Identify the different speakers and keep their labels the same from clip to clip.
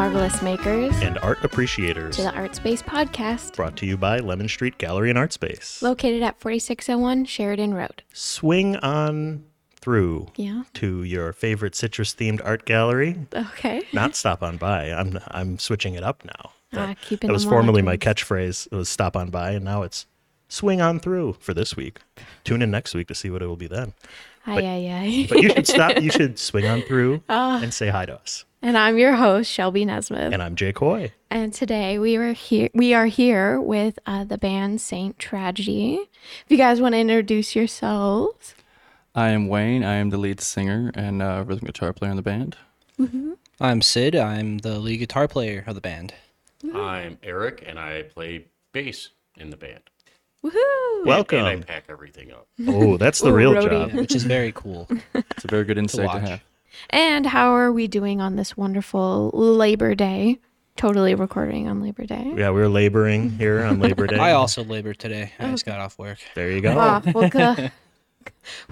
Speaker 1: Marvelous makers,
Speaker 2: and art appreciators.
Speaker 1: to the Art Space podcast,
Speaker 2: Brought to you by Lemon Street Gallery and Art Space.
Speaker 1: located at 4601 Sheridan Road.
Speaker 2: Swing on through
Speaker 1: Yeah.
Speaker 2: to your favorite citrus themed art gallery.
Speaker 1: Okay.
Speaker 2: Not stop on by. I'm I'm switching it up now.
Speaker 1: Ah,
Speaker 2: That,
Speaker 1: keeping
Speaker 2: that was formerly my catchphrase. It was stop on by, and now it's swing on through for this week. Tune in next week to see what it will be then.
Speaker 1: Aye, aye, aye.
Speaker 2: But you should stop. You should swing on through
Speaker 1: Ah.
Speaker 2: and say hi to us.
Speaker 1: And I'm your host, Shelby Nesmith.
Speaker 2: And I'm Jay Coy.
Speaker 1: And today we were here. We are here with uh, the band Saint Tragedy. If you guys want to introduce yourselves,
Speaker 3: I am Wayne. I am the lead singer and uh, rhythm guitar player in the band.
Speaker 4: I'm Sid. I'm the lead guitar player of the band.
Speaker 5: I'm Eric, and I play bass in the band.
Speaker 1: woohoo!
Speaker 2: Welcome.
Speaker 5: And I pack everything up.
Speaker 2: Oh, that's the
Speaker 1: Ooh,
Speaker 2: real
Speaker 1: roadie.
Speaker 2: job.
Speaker 4: which is very cool.
Speaker 3: It's a very good insight to
Speaker 4: watch.
Speaker 3: have.
Speaker 1: And how are we doing on this wonderful Labor Day? Totally recording on Labor Day.
Speaker 2: Yeah, we're laboring here on Labor Day.
Speaker 4: I also labored today. I just got off work.
Speaker 2: There you go.
Speaker 1: Ah, well, good.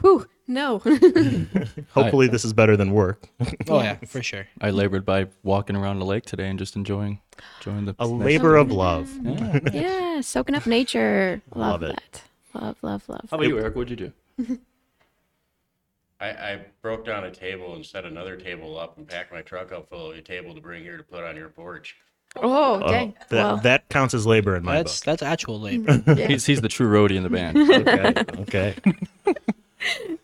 Speaker 1: Whew, no.
Speaker 2: Hopefully, this is better than work.
Speaker 4: Oh yeah, for sure.
Speaker 3: I labored by walking around the lake today and just enjoying, enjoying the
Speaker 2: A
Speaker 3: nice-
Speaker 2: labor of love.
Speaker 3: Yeah.
Speaker 1: yeah, soaking up nature. Love,
Speaker 2: Love it.
Speaker 1: that. Love, love, love.
Speaker 3: How about you, Eric? What'd you do?
Speaker 5: I, I broke down a table and set another table up and packed my truck up full of a table to bring here to put on your porch.
Speaker 1: Oh,
Speaker 2: Oh,
Speaker 1: dang.
Speaker 2: that,
Speaker 1: well,
Speaker 2: that counts as labor in my
Speaker 4: That's
Speaker 2: book.
Speaker 4: that's actual labor.
Speaker 1: yeah,
Speaker 3: He's he's the true roadie in the band.
Speaker 2: Okay. Okay.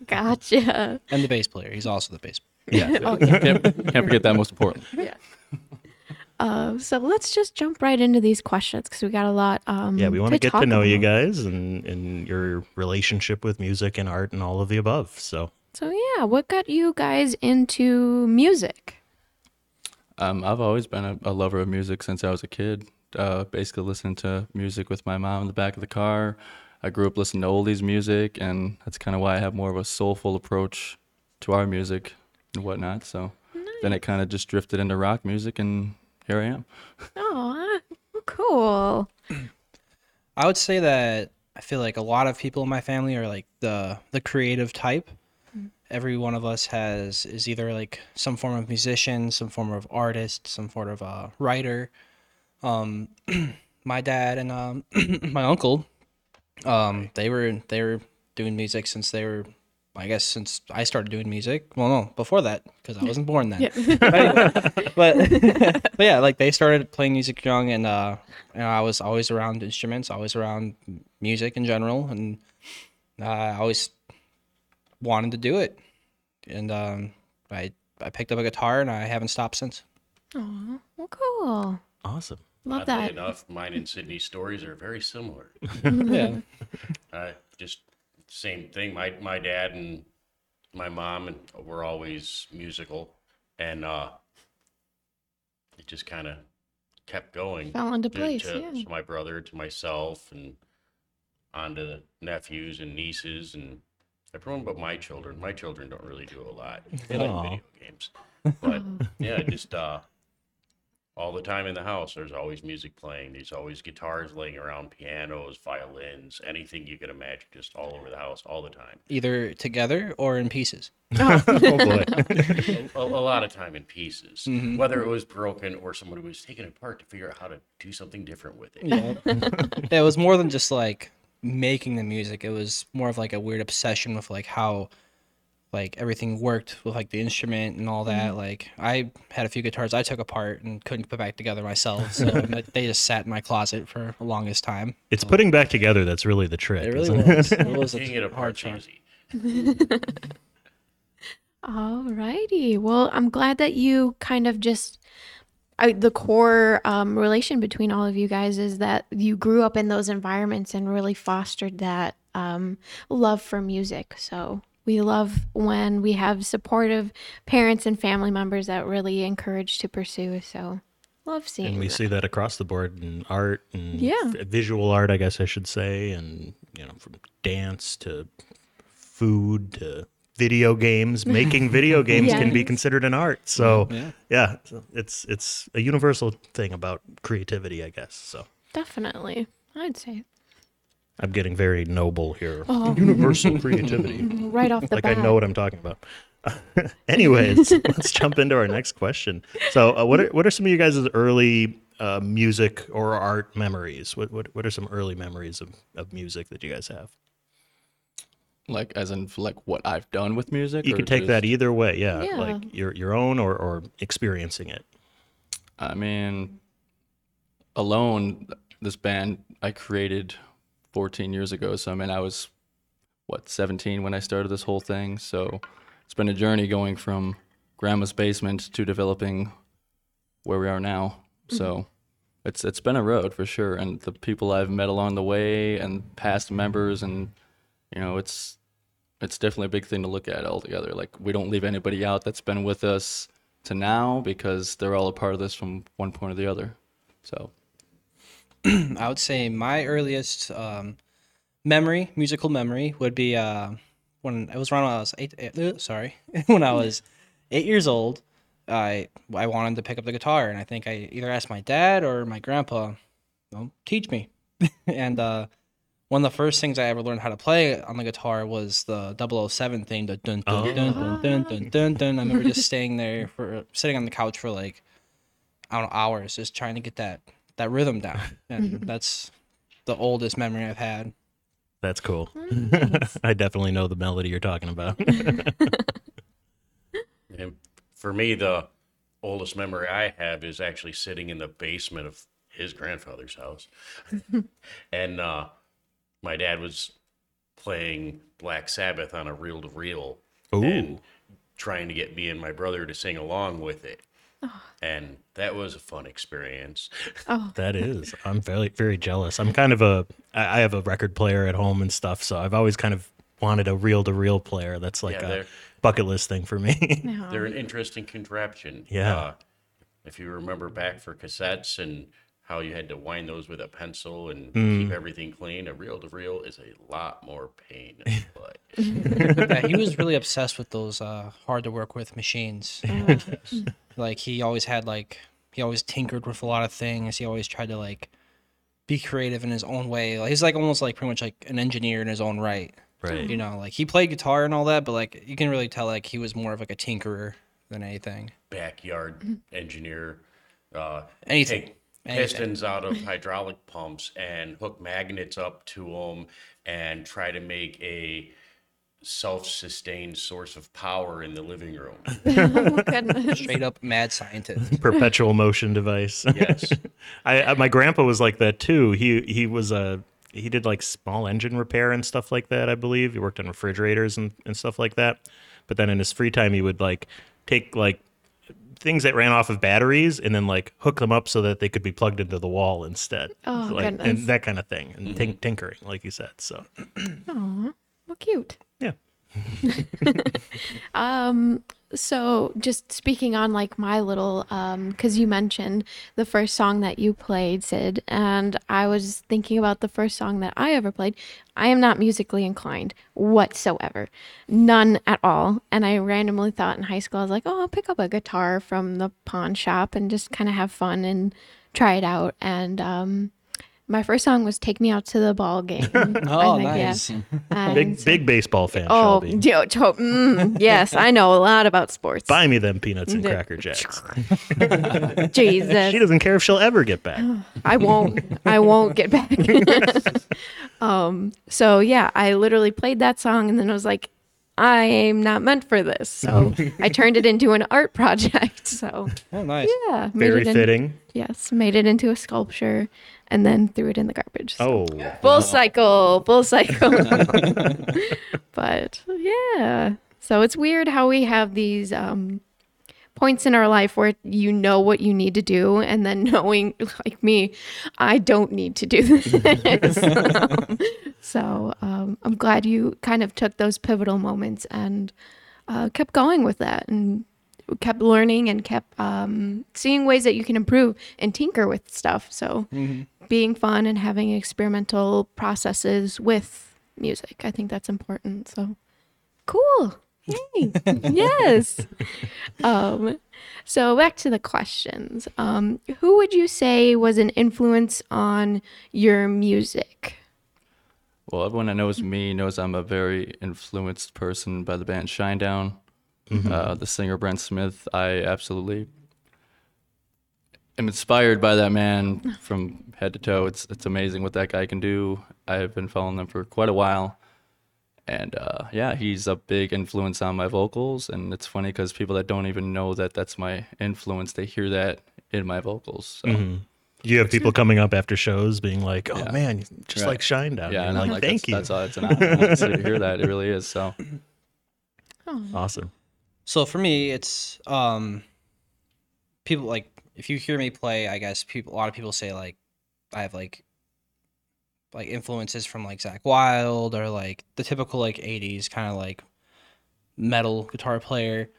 Speaker 1: gotcha.
Speaker 4: and the bass player. He's also the bass.
Speaker 2: Yeah.
Speaker 1: Oh, yeah.
Speaker 3: can't, can't forget that most important.
Speaker 1: yeah. Uh, so let's just jump right into these questions because we got a lot. Um,
Speaker 2: Yeah, we want to get to
Speaker 1: talk
Speaker 2: know you
Speaker 1: about.
Speaker 2: guys and, and your relationship with music and art and all of the above. So,
Speaker 1: So yeah, what got you guys into music?
Speaker 3: Um, I've always been a, a lover of music since I was a kid. Uh, basically, listening to music with my mom in the back of the car. I grew up listening to oldies music, and that's kind of why I have more of a soulful approach to our music and whatnot. So then it kind of just drifted into rock music, and here I am.
Speaker 1: Oh, cool.
Speaker 4: I would say that I feel like a lot of people in my family are like the the creative type. Every one of us has is either like some form of musician, some form of artist, some sort of uh, writer. Um, my dad and um, my uncle, um, they were they were doing music since they were, I guess, since I started doing music. Well, no, before that because I wasn't born then. but but yeah, like they started playing music young, and uh, you know, I was always around instruments, always around music in general, and uh, I always wanted to do it. And um, I I picked up a guitar, and I haven't stopped since.
Speaker 1: Oh, well, cool.
Speaker 2: awesome.
Speaker 1: Love
Speaker 5: Oddly
Speaker 1: that.
Speaker 5: enough, mine and Sydney's stories are very similar.
Speaker 4: Yeah,
Speaker 5: Uh, just same thing. My my dad and my mom and were always musical, and uh, it just kind of kept going.
Speaker 1: Fell into
Speaker 5: to-
Speaker 1: place.
Speaker 5: to,
Speaker 1: yeah.
Speaker 5: to my brother, to myself, and on to the nephews and nieces, and everyone but my children. My children don't really do a lot. They like
Speaker 2: Aw.
Speaker 5: video games, but yeah, just uh, all the time in the house. There's always music playing. There's always guitars laying around, pianos, violins, anything you can imagine, just all over the house, all the time.
Speaker 4: either together or in pieces.
Speaker 2: Oh, boy.
Speaker 5: a, a lot of time in pieces,
Speaker 4: Mhm.
Speaker 5: whether it was broken or somebody was taking it apart to figure out how to do something different with it.
Speaker 4: Yeah. it was more than just like making the music. It was more of like a weird obsession with like how like everything worked with like the instrument and all that. Mm-hmm. Like I had a few guitars I took apart and couldn't put back together myself. So like, they just sat in my closet for the longest time.
Speaker 2: It's putting back together that's really the trick.
Speaker 4: It really
Speaker 2: isn't
Speaker 4: was. It was
Speaker 5: Taking
Speaker 4: a
Speaker 5: it
Speaker 4: hard
Speaker 5: apart's
Speaker 4: chance.
Speaker 5: easy.
Speaker 1: Alrighty. Well, I'm glad that you kind of just. I, the core um, relation between all of you guys is that you grew up in those environments and really fostered that um, love for music. So we love when we have supportive parents and family members that really encourage to pursue. So love seeing.
Speaker 2: And we
Speaker 1: that.
Speaker 2: see that across the board in art and
Speaker 1: Yeah.
Speaker 2: v- visual art, I guess I should say, and you know, from dance to food to video games. Making video games can be considered an art. So
Speaker 4: Yeah.
Speaker 2: yeah, so it's it's a universal thing about creativity, I guess. So
Speaker 1: Definitely, I'd say
Speaker 2: I'm getting very noble here.
Speaker 1: Oh.
Speaker 2: Universal creativity.
Speaker 1: right off the
Speaker 2: like
Speaker 1: bat.
Speaker 2: I know what I'm talking about. Anyways, let's jump into our next question. So, uh, what are what are some of you guys' early uh, music or art memories? What, what what are some early memories of, of music that you guys have?
Speaker 3: Like as in like what I've done with music.
Speaker 2: You
Speaker 3: or
Speaker 2: can take that either way. Yeah,
Speaker 1: Yeah.
Speaker 2: like your your own or or experiencing it.
Speaker 3: I mean, alone, this band I created 14 years ago. So I mean, I was what 17 when I started this whole thing. So it's been a journey going from grandma's basement to developing where we are now. So mm-hmm. it's it's been a road for sure, and the people I've met along the way, and past members, and you know, it's it's definitely a big thing to look at altogether. Like we don't leave anybody out that's been with us to now because they're all a part of this from one point or the other. So
Speaker 4: I would say my earliest um, memory, musical memory, would be uh, when it was around when I was eight. eh, sorry, when I was eight years old. I I wanted to pick up the guitar, and I think I either asked my dad or my grandpa, well, teach me. and uh, one of the first things I ever learned how to play on the guitar was the 007 thing. The dun dun, oh. dun dun dun dun dun dun. I remember just staying there for sitting on the couch for like I don't know hours, just trying to get that that rhythm down. And that's the oldest memory I've had.
Speaker 2: That's cool. I definitely know the melody you're talking about.
Speaker 5: and for me, the oldest memory I have is actually sitting in the basement of his grandfather's house, and. uh my dad was playing Black Sabbath on a reel to reel and trying to get me and my brother to sing along with it. And that was a fun experience.
Speaker 1: Oh,
Speaker 2: That is. I'm very very jealous. I'm kind of a I I have a record player at home and stuff, so I've always kind of wanted a reel to reel player. That's like
Speaker 5: Yeah,
Speaker 2: a bucket list thing for me.
Speaker 1: no.
Speaker 5: They're an interesting contraption.
Speaker 2: Yeah.
Speaker 5: Uh, if you remember back for cassettes and how you had to wind those with a pencil and
Speaker 2: Hmm.
Speaker 5: keep everything clean, a reel to reel is a lot more pain in the butt.
Speaker 4: yeah, he was really obsessed with those uh, hard to work with machines. like he always had like he always tinkered with a lot of things. He always tried to like be creative in his own way. Like, he's like almost like pretty much like an engineer in his own right.
Speaker 2: right.
Speaker 4: You know, like he played guitar and all that, but like you can really tell like he was more of like a tinkerer than anything.
Speaker 5: Backyard engineer. Uh,
Speaker 4: Anything.
Speaker 5: Take
Speaker 4: Anything.
Speaker 5: pistons out of hydraulic pumps and hook magnets up to them and try to make a self-sustained source of power in the living room.
Speaker 1: oh.
Speaker 4: Straight up mad scientist.
Speaker 2: Perpetual motion device.
Speaker 5: Yes.
Speaker 2: I, I my grandpa was like that too. He he was a he did like small engine repair and stuff like that. I believe he worked on refrigerators and, and stuff like that. But then in his free time, he would like take like things that ran off of batteries and then like hook them up so that they could be plugged into the wall instead.
Speaker 1: Oh,
Speaker 2: like,
Speaker 1: goodness.
Speaker 2: and that kind of thing and tink tinkering, like you said. So
Speaker 1: Aw, well, cute.
Speaker 2: yeah,
Speaker 1: Um, so just speaking on like my little, um, cause you mentioned the first song that you played, Sid, and I was thinking about the first song that I ever played. I am not musically inclined whatsoever, none at all. And I randomly thought in high school, I was like, oh, I'll pick up a guitar from the pawn shop and just kind of have fun and try it out. And, um, my first song was "Take Me Out to the Ball Game."
Speaker 4: Oh,
Speaker 1: I think, yeah.
Speaker 4: nice.
Speaker 1: And-
Speaker 2: big big baseball fan.
Speaker 1: Oh,
Speaker 2: Shelby.
Speaker 1: yo, to- mm, yes, I know a lot about sports.
Speaker 2: Buy me them peanuts and cracker jacks.
Speaker 1: Jesus,
Speaker 2: She doesn't care if she'll ever get back.
Speaker 1: I won't. I won't get back. um. So yeah, I literally played that song, and then I was like, I am not meant for this. So I turned it into an art project. So
Speaker 4: Oh, nice.
Speaker 1: yeah, made
Speaker 2: Very
Speaker 1: it in-
Speaker 2: fitting.
Speaker 1: Yes, made it into a sculpture, and then threw it in the garbage. So
Speaker 2: Oh,
Speaker 1: full cycle, full cycle. but yeah, so it's weird how we have these um, points in our life where you know what you need to do, and then knowing, like me, I don't need to do this. so um, I'm glad you kind of took those pivotal moments and uh, kept going with that and kept learning and kept um, seeing ways that you can improve and tinker with stuff. So being fun and having experimental processes with music, I think that's important. So cool. Yay. yes. Um, so back to the questions. Um, who would you say was an influence on your music?
Speaker 3: Well, everyone that knows me knows I'm a very influenced person by the band Shinedown. Uh, the singer Brent Smith, I absolutely am inspired by that man from head to toe. It's it's amazing what that guy can do. I have been following him for quite a while, and uh, yeah, he's a big influence on my vocals. And it's funny because people that don't even know that that's my influence, they hear that in my vocals. So.
Speaker 2: You have people coming up after shows being like, "Oh
Speaker 3: Yeah.
Speaker 2: man, just
Speaker 3: Right.
Speaker 2: like Shinedown."
Speaker 3: Yeah,
Speaker 2: You're
Speaker 3: and I'm
Speaker 2: like,
Speaker 3: like,
Speaker 2: thank
Speaker 3: that's,
Speaker 2: you.
Speaker 3: That's all. It's an honor to hear that. It really is. So
Speaker 2: awesome.
Speaker 4: So for me, it's um, people like if you hear me play, I guess people a lot of people say like I have like like influences from like Zakk Wylde or like the typical like '80s kind of like metal guitar player.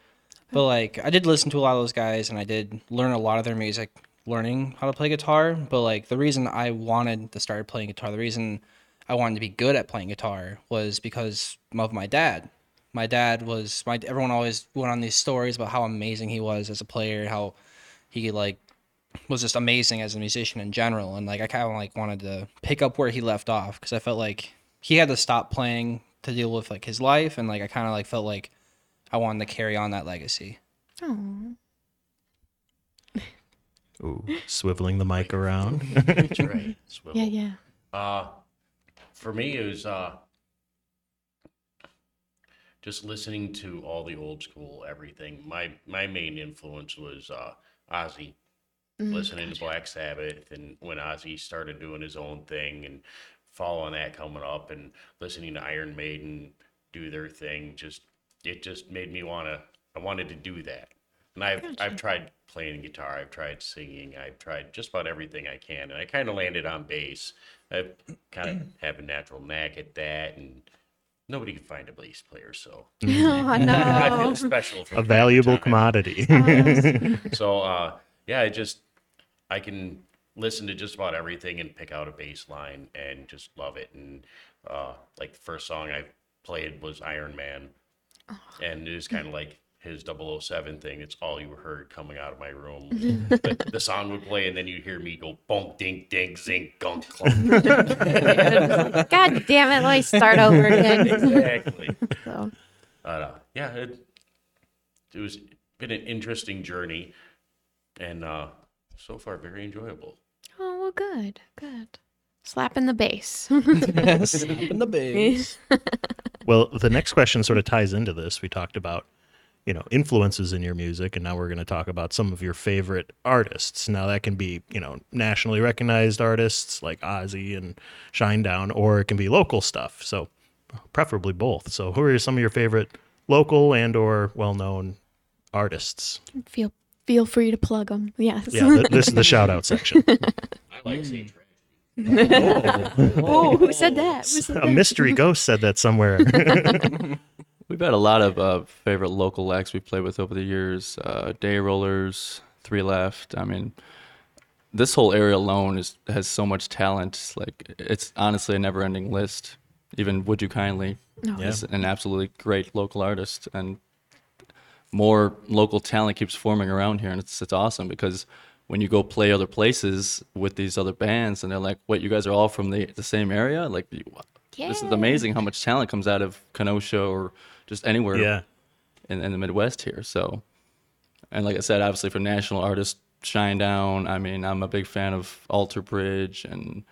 Speaker 4: But like I did listen to a lot of those guys, and I did learn a lot of their music, learning how to play guitar. But like the reason I wanted to start playing guitar, the reason I wanted to be good at playing guitar was because of my dad. My dad was my everyone always went on these stories about how amazing he was as a player, how he like was just amazing as a musician in general, and like I kind of like wanted to pick up where he left off because I felt like he had to stop playing to deal with like his life, and like I kind of like felt like I wanted to carry on that legacy.
Speaker 1: Oh,
Speaker 2: Ooh, swiveling the mic around.
Speaker 5: That's right. Swivel.
Speaker 1: yeah, yeah.
Speaker 5: Uh, for me, it was uh, just listening to all the old school everything. My my main influence was uh, Ozzy, listening to Black Sabbath, and when Ozzy started doing his own thing, and following that coming up, and listening to Iron Maiden do their thing, just it just made me wanna. I wanted to do that, and I've I've tried playing guitar, I've tried singing, I've tried just about everything I can, and I kind of landed on bass. I kind of have a natural knack at that, and nobody can find a bass player, so
Speaker 1: Oh,
Speaker 5: I feel
Speaker 1: no.
Speaker 5: special. From
Speaker 2: A valuable
Speaker 5: time.
Speaker 2: commodity.
Speaker 5: So uh, yeah, I just I can listen to just about everything and pick out a bass line and just love it. And uh, like the first song I played was Iron Man, and it was kind of like his 007 thing. It's all you heard coming out of my room. the, the song would play, and then you'd hear me go bonk, dink, dink, zinc, gunk, clunk.
Speaker 1: God damn it! Let me start over again.
Speaker 5: exactly.
Speaker 1: so,
Speaker 5: But uh, yeah, it, it was been an interesting journey, and uh, so far very enjoyable.
Speaker 1: oh well, good, good. Slapping the bass.
Speaker 4: in the bass.
Speaker 2: Well, the next question sort of ties into this. We talked about, you know, influences in your music, and now we're going to talk about some of your favorite artists. Now, that can be, you know, nationally recognized artists like Ozzy and Shinedown, or it can be local stuff. So, preferably both. So, who are some of your favorite local and or well-known artists?
Speaker 1: feel feel free to plug them. Yes.
Speaker 2: Yeah, th- this is the shout out section.
Speaker 5: I like Sage
Speaker 1: oh. oh, who said that? Who said
Speaker 2: A mystery ghost said that somewhere.
Speaker 3: We've had a lot of uh, favorite local acts we've played with over the years. Uh, Day Rollers, Three Left. I mean, this whole area alone is has so much talent. Like it's honestly a never-ending list. Even Would You Kindly
Speaker 1: No.
Speaker 3: is an absolutely great local artist, and more local talent keeps forming around here, and it's it's awesome because when you go play other places with these other bands, and they're like, "Wait, you guys are all from the the same area?" Like, you- this is amazing how much talent comes out of Kenosha or just anywhere
Speaker 2: yeah.
Speaker 3: in, in the Midwest here. So, and like I said, obviously for national artists, Shinedown. I mean, I'm a big fan of Alter Bridge and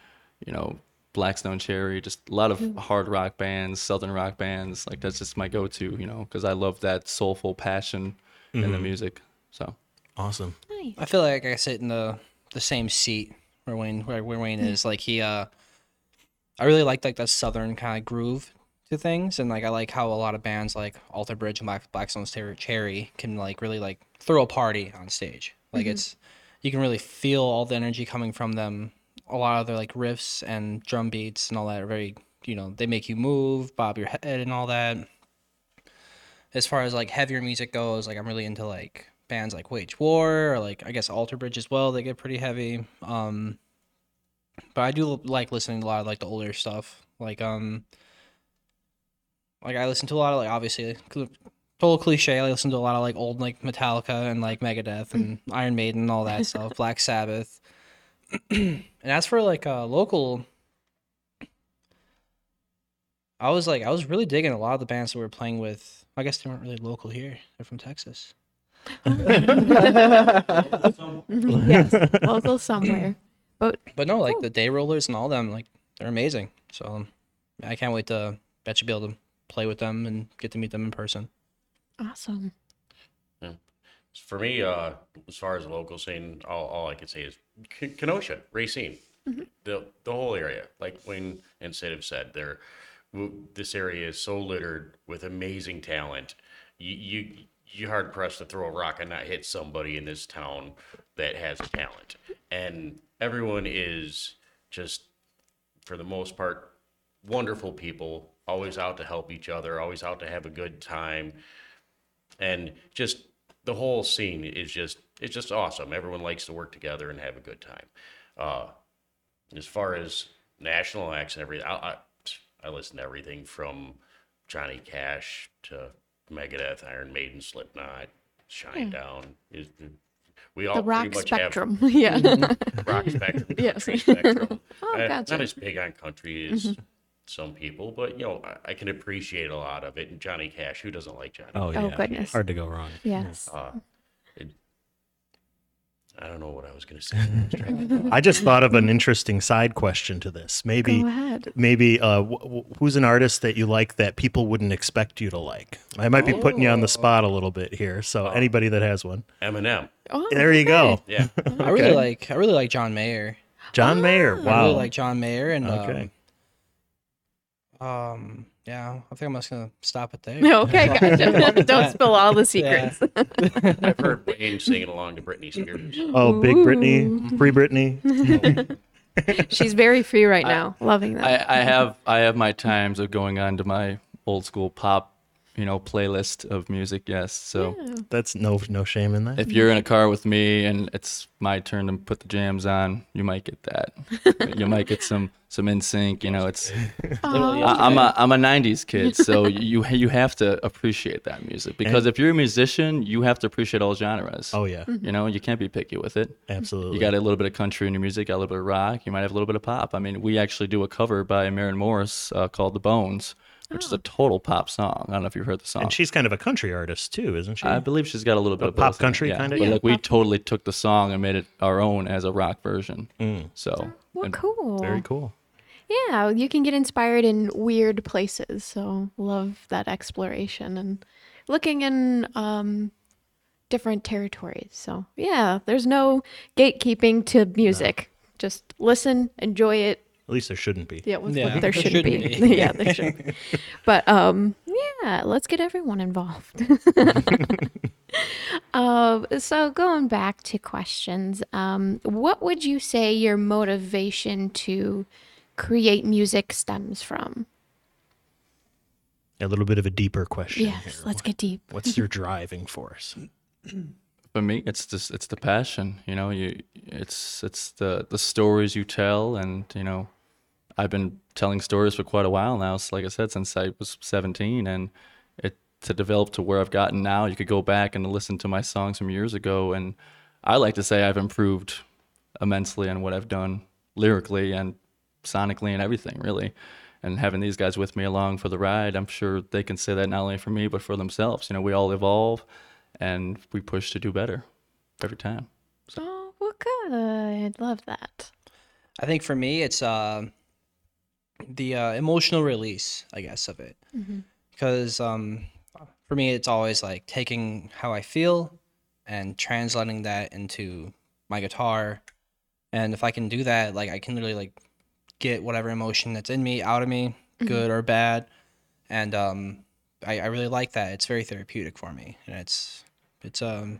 Speaker 3: you know Black Stone Cherry. Just a lot of mm-hmm. hard rock bands, southern rock bands. Like that's just my go-to, you know, because I love that soulful passion in the mm-hmm. music. So,
Speaker 2: Awesome.
Speaker 1: Nice.
Speaker 4: I feel like I sit in the the same seat where Wayne where, where Wayne mm-hmm. is. Like he uh I really like like that southern kind of groove to things and like I like how a lot of bands like Alter Bridge and Black Blackstone's Ter- Cherry can like really like throw a party on stage. Like it's you can really feel all the energy coming from them. A lot of their like riffs and drum beats and all that are very you know, they make you move, bob your head and all that as far as like heavier music goes, like I'm really into like bands like Wage War or like I guess Alter Bridge as well. They get pretty heavy. Um, but I do like listening to a lot of like the older stuff. Like um, like I listen to a lot of like obviously cl- total cliche. I listen to a lot of like old like Metallica and like Megadeth and Iron Maiden and all that stuff. Black Sabbath. and as for like uh local. I was like I was really digging a lot of the bands that we were playing with I guess they weren't really local here. They're from Texas.
Speaker 1: yes, local somewhere. But
Speaker 4: But no, like the day rollers and all them, like they're amazing. So um, I can't wait to bet you build able to play with them and get to meet them in person.
Speaker 1: awesome.
Speaker 5: For me, uh, as far as the local scene, all, all I can say is K- Kenosha, Racine, the the whole area. Like Wayne and Sid have said, there, this area is so littered with amazing talent. You you you're hard pressed to throw a rock and not hit somebody in this town that has talent, and everyone is just, for the most part, wonderful people. Always out to help each other. Always out to have a good time and just the whole scene is just it's just awesome. Everyone likes to work together and have a good time. Uh, as far as national acts and everything, I, I, I listen to everything from Johnny Cash to Megadeth, Iron Maiden, Slipknot, Shinedown. Hmm. Is we all
Speaker 1: The rock
Speaker 5: pretty much
Speaker 1: spectrum. yeah.
Speaker 5: have rock spectrum,
Speaker 1: Yes.
Speaker 5: spectrum.
Speaker 1: Oh,
Speaker 5: I- Not as big on country as mm-hmm. Some people, but you know I, I can appreciate a lot of it. And Johnny Cash, who doesn't like Johnny?
Speaker 2: Oh, yeah.
Speaker 1: Oh, goodness.
Speaker 2: Hard to go wrong.
Speaker 1: Yes.
Speaker 5: Uh, it, I don't know what I was going to say. I was trying to-
Speaker 2: I just thought of an interesting side question to this. Maybe
Speaker 1: Go ahead.
Speaker 2: maybe uh, wh- wh- who's an artist that you like that people wouldn't expect you to like? I might be putting you on the spot a little bit here. So anybody that has one,
Speaker 5: Eminem.
Speaker 1: Oh,
Speaker 2: there you go.
Speaker 5: Yeah.
Speaker 4: I really like I really like John Mayer.
Speaker 2: John Mayer.
Speaker 4: I
Speaker 2: Wow.
Speaker 4: really like John Mayer and
Speaker 2: Okay.
Speaker 4: um, um yeah, I think I'm just gonna stop it there.
Speaker 1: No, okay, gotcha. Don't spill all the secrets.
Speaker 5: I've heard Wayne singing along to Britney Spears.
Speaker 2: oh, big Britney, free Britney.
Speaker 1: She's very free right now. Loving that.
Speaker 3: I, I have I have my times of going on to my old school pop, you know, playlist of music. Yes, so
Speaker 2: That's no no shame in that.
Speaker 3: if you're in a car with me and it's my turn to put the jams on, you might get that. you might get some some NSYNC. You know, it's I, I'm a I'm a '90s kid, so you you have to appreciate that music because if you're a musician, you have to appreciate all genres.
Speaker 2: oh yeah,
Speaker 3: You know, you can't be picky with it.
Speaker 2: absolutely.
Speaker 3: You got a little bit of country in your music, got a little bit of rock. You might have a little bit of pop. I mean, we actually do a cover by Maren Morris uh, called "The Bones," which is a total pop song. I don't know if you've heard the song.
Speaker 2: and she's kind of a country artist too, isn't she?
Speaker 3: I believe she's got a little bit
Speaker 2: A
Speaker 3: of
Speaker 2: pop
Speaker 3: both
Speaker 2: country
Speaker 3: yeah.
Speaker 2: kinda?
Speaker 3: But
Speaker 2: Yeah,
Speaker 3: like we totally took the song and made it our own as a rock version. So
Speaker 1: well, cool.
Speaker 2: Very cool.
Speaker 1: Yeah, you can get inspired in weird places. So love that exploration and looking in um, different territories. So yeah, there's no gatekeeping to music. Just listen, enjoy it.
Speaker 2: At least there shouldn't be.
Speaker 1: Yeah, with
Speaker 4: Yeah,
Speaker 1: there
Speaker 4: there
Speaker 1: shouldn't,
Speaker 4: shouldn't
Speaker 1: be.
Speaker 4: be.
Speaker 1: yeah, there should. But um, yeah, let's get everyone involved. Um, so going back to questions, um, what would you say your motivation to create music stems from?
Speaker 2: A little bit of a deeper question.
Speaker 1: Yes,
Speaker 2: here.
Speaker 1: let's get deep.
Speaker 2: What's your driving force?
Speaker 3: for me it's just it's the passion you know you it's it's the the stories you tell and you know i've been telling stories for quite a while now so like i said since i was 17 and it to develop to where i've gotten now you could go back and listen to my songs from years ago and i like to say i've improved immensely on what i've done lyrically and sonically and everything really and having these guys with me along for the ride i'm sure they can say that not only for me but for themselves you know we all evolve and we push to do better every time. So.
Speaker 1: Oh, well, good. I love that.
Speaker 4: I think for me, it's uh, the uh, emotional release, I guess, of it. Because um, for me, it's always like taking how I feel and translating that into my guitar. And if I can do that, like I can literally like get whatever emotion that's in me out of me, good or bad. And um, I, I really like that. It's very therapeutic for me, and it's it's um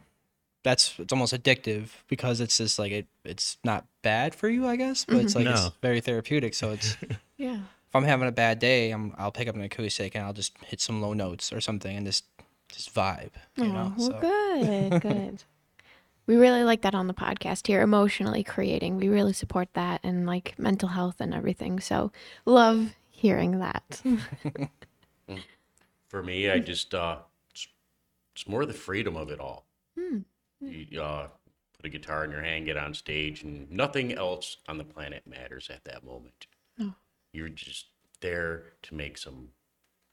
Speaker 4: that's it's almost addictive because it's just like it it's not bad for you, I guess, but it's like
Speaker 2: No.
Speaker 4: it's very therapeutic. So it's
Speaker 1: Yeah.
Speaker 4: if I'm having a bad day, I'm I'll pick up an acoustic and I'll just hit some low notes or something and just just vibe, you know.
Speaker 1: Oh, well,
Speaker 4: So
Speaker 1: good. Good. We really like that on the podcast here, emotionally creating. We really support that and like mental health and everything. So love hearing that.
Speaker 5: For me, I just uh, it's, it's more the freedom of it all. You uh, put a guitar in your hand, get on stage, and nothing else on the planet matters at that moment.
Speaker 1: No.
Speaker 5: You're just there to make some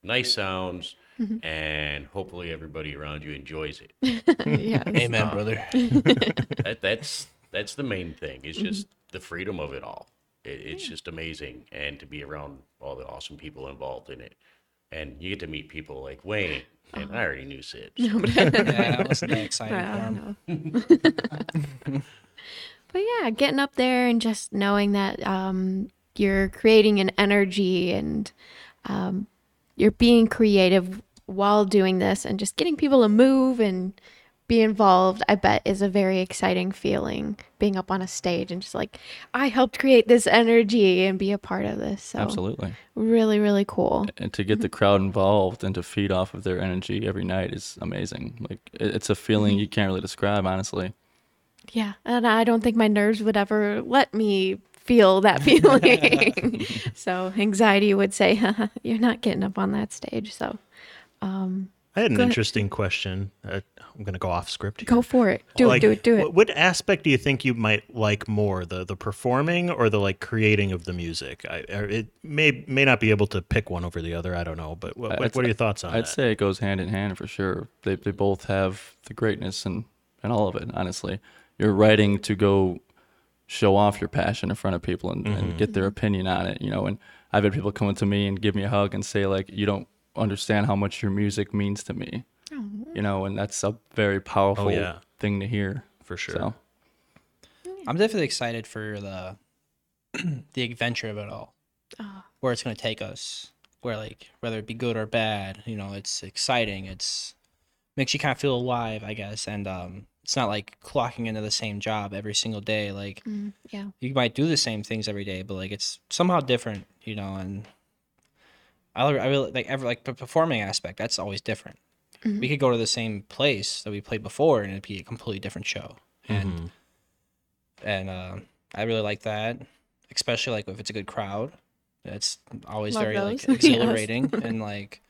Speaker 5: nice sounds, and hopefully everybody around you enjoys it.
Speaker 1: yes.
Speaker 4: Amen, brother.
Speaker 5: that, that's that's the main thing. It's just the freedom of it all. It, it's just amazing, and to be around all the awesome people involved in it, and you get to meet people like Wayne, and I already knew Sid. so-
Speaker 4: yeah, that was that exciting
Speaker 1: I
Speaker 4: for him.
Speaker 1: don't know. but yeah, getting up there and just knowing that um, you're creating an energy and um, you're being creative while doing this and just getting people to move and be involved, I bet is a very exciting feeling being up on a stage and just like, I helped create this energy and be a part of this. So
Speaker 3: Absolutely.
Speaker 1: really, really cool.
Speaker 3: And to get the crowd involved and to feed off of their energy every night is amazing. Like it's a feeling mm-hmm. you can't really describe, honestly.
Speaker 1: Yeah, and I don't think my nerves would ever let me feel that feeling. so anxiety would say, "You're not getting up on that stage." So um,
Speaker 2: I had an
Speaker 1: Go ahead.
Speaker 2: interesting question. Uh, I'm going to go off script. Here.
Speaker 1: go for it. Do
Speaker 2: Like,
Speaker 1: it. Do it. Do it.
Speaker 2: What aspect do you think you might like more, the the performing or the like creating of the music? I, it may may not be able to pick one over the other. I don't know, but what, what, what are your thoughts on it?
Speaker 3: I'd
Speaker 2: that?
Speaker 3: say it goes hand in hand for sure. They they both have the greatness and and all of it. Honestly, you're writing to go show off your passion in front of people and, and get their opinion on it. You know, and I've had people come up to me and give me a hug and say like, "You don't understand how much your music means to me." You know, and that's a very powerful
Speaker 2: yeah.
Speaker 3: thing to hear
Speaker 2: For sure.
Speaker 3: So
Speaker 4: I'm definitely excited for the the adventure of it all, where it's going to take us. Where like whether it be good or bad, you know, it's exciting. It's makes you kind of feel alive, I guess. And um, it's not like clocking into the same job every single day. Like
Speaker 1: Mm, yeah.
Speaker 4: you might do the same things every day, but like it's somehow different, you know. And I, I really like ever like the performing aspect. That's always different. We could go to the same place that we played before, and it'd be a completely different show. And and uh, I really like that, especially like if it's a good crowd. It's always
Speaker 1: Love
Speaker 4: very like
Speaker 1: those. Yes.
Speaker 4: exhilarating and like.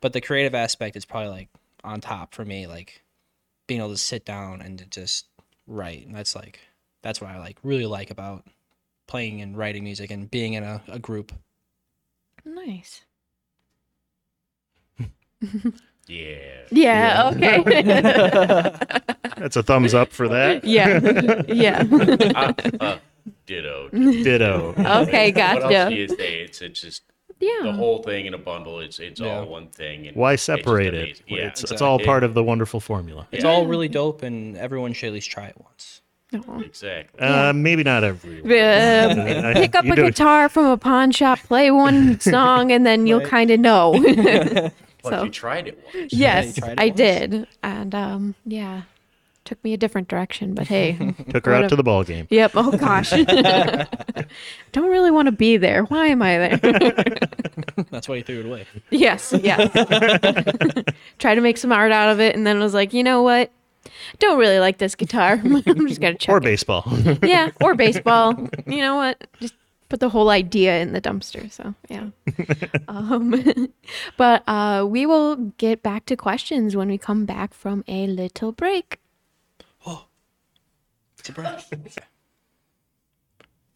Speaker 4: But the creative aspect is probably like on top for me, like being able to sit down and to just write. And that's like that's what I like really like about playing and writing music and being in a, a group.
Speaker 1: Nice.
Speaker 5: Yeah.
Speaker 1: Yeah. Okay.
Speaker 2: That's a thumbs up for that.
Speaker 1: yeah. Yeah.
Speaker 5: Uh, uh, ditto.
Speaker 2: Ditto.
Speaker 1: okay.
Speaker 5: What else do
Speaker 1: Gotcha.
Speaker 5: you say? It's it's just the whole thing in a bundle. It's it's
Speaker 4: Yeah.
Speaker 5: all one thing. And
Speaker 2: Why
Speaker 5: it's
Speaker 2: separate it?
Speaker 5: Yeah,
Speaker 2: it's, it's all part of the wonderful formula.
Speaker 4: It's all really dope, and everyone should at least try it once.
Speaker 1: Aw.
Speaker 5: Exactly.
Speaker 2: Uh, maybe not every.
Speaker 1: Uh, pick up a guitar from a pawn shop, play one song, and then you'll
Speaker 4: Right.
Speaker 1: kind of know.
Speaker 5: But
Speaker 1: so-
Speaker 5: you tried it once.
Speaker 1: yes,
Speaker 4: tried it
Speaker 1: I
Speaker 4: once?
Speaker 1: did, and um, yeah, took me a different direction. But hey,
Speaker 2: Took her out to the ball game.
Speaker 1: Yep. Oh gosh. Don't really want to be there. Why am I there?
Speaker 4: That's why you threw it away.
Speaker 1: yes. Yes. Try to make some art out of it, and then I was like, you know what? Don't really like this guitar. I'm just gonna chuck
Speaker 2: Or
Speaker 1: it.
Speaker 2: baseball.
Speaker 1: Yeah. Or baseball. You know what? Just put the whole idea in the dumpster. So yeah. um, but uh, we will get back to questions when we come back from a little break.
Speaker 4: It's a break.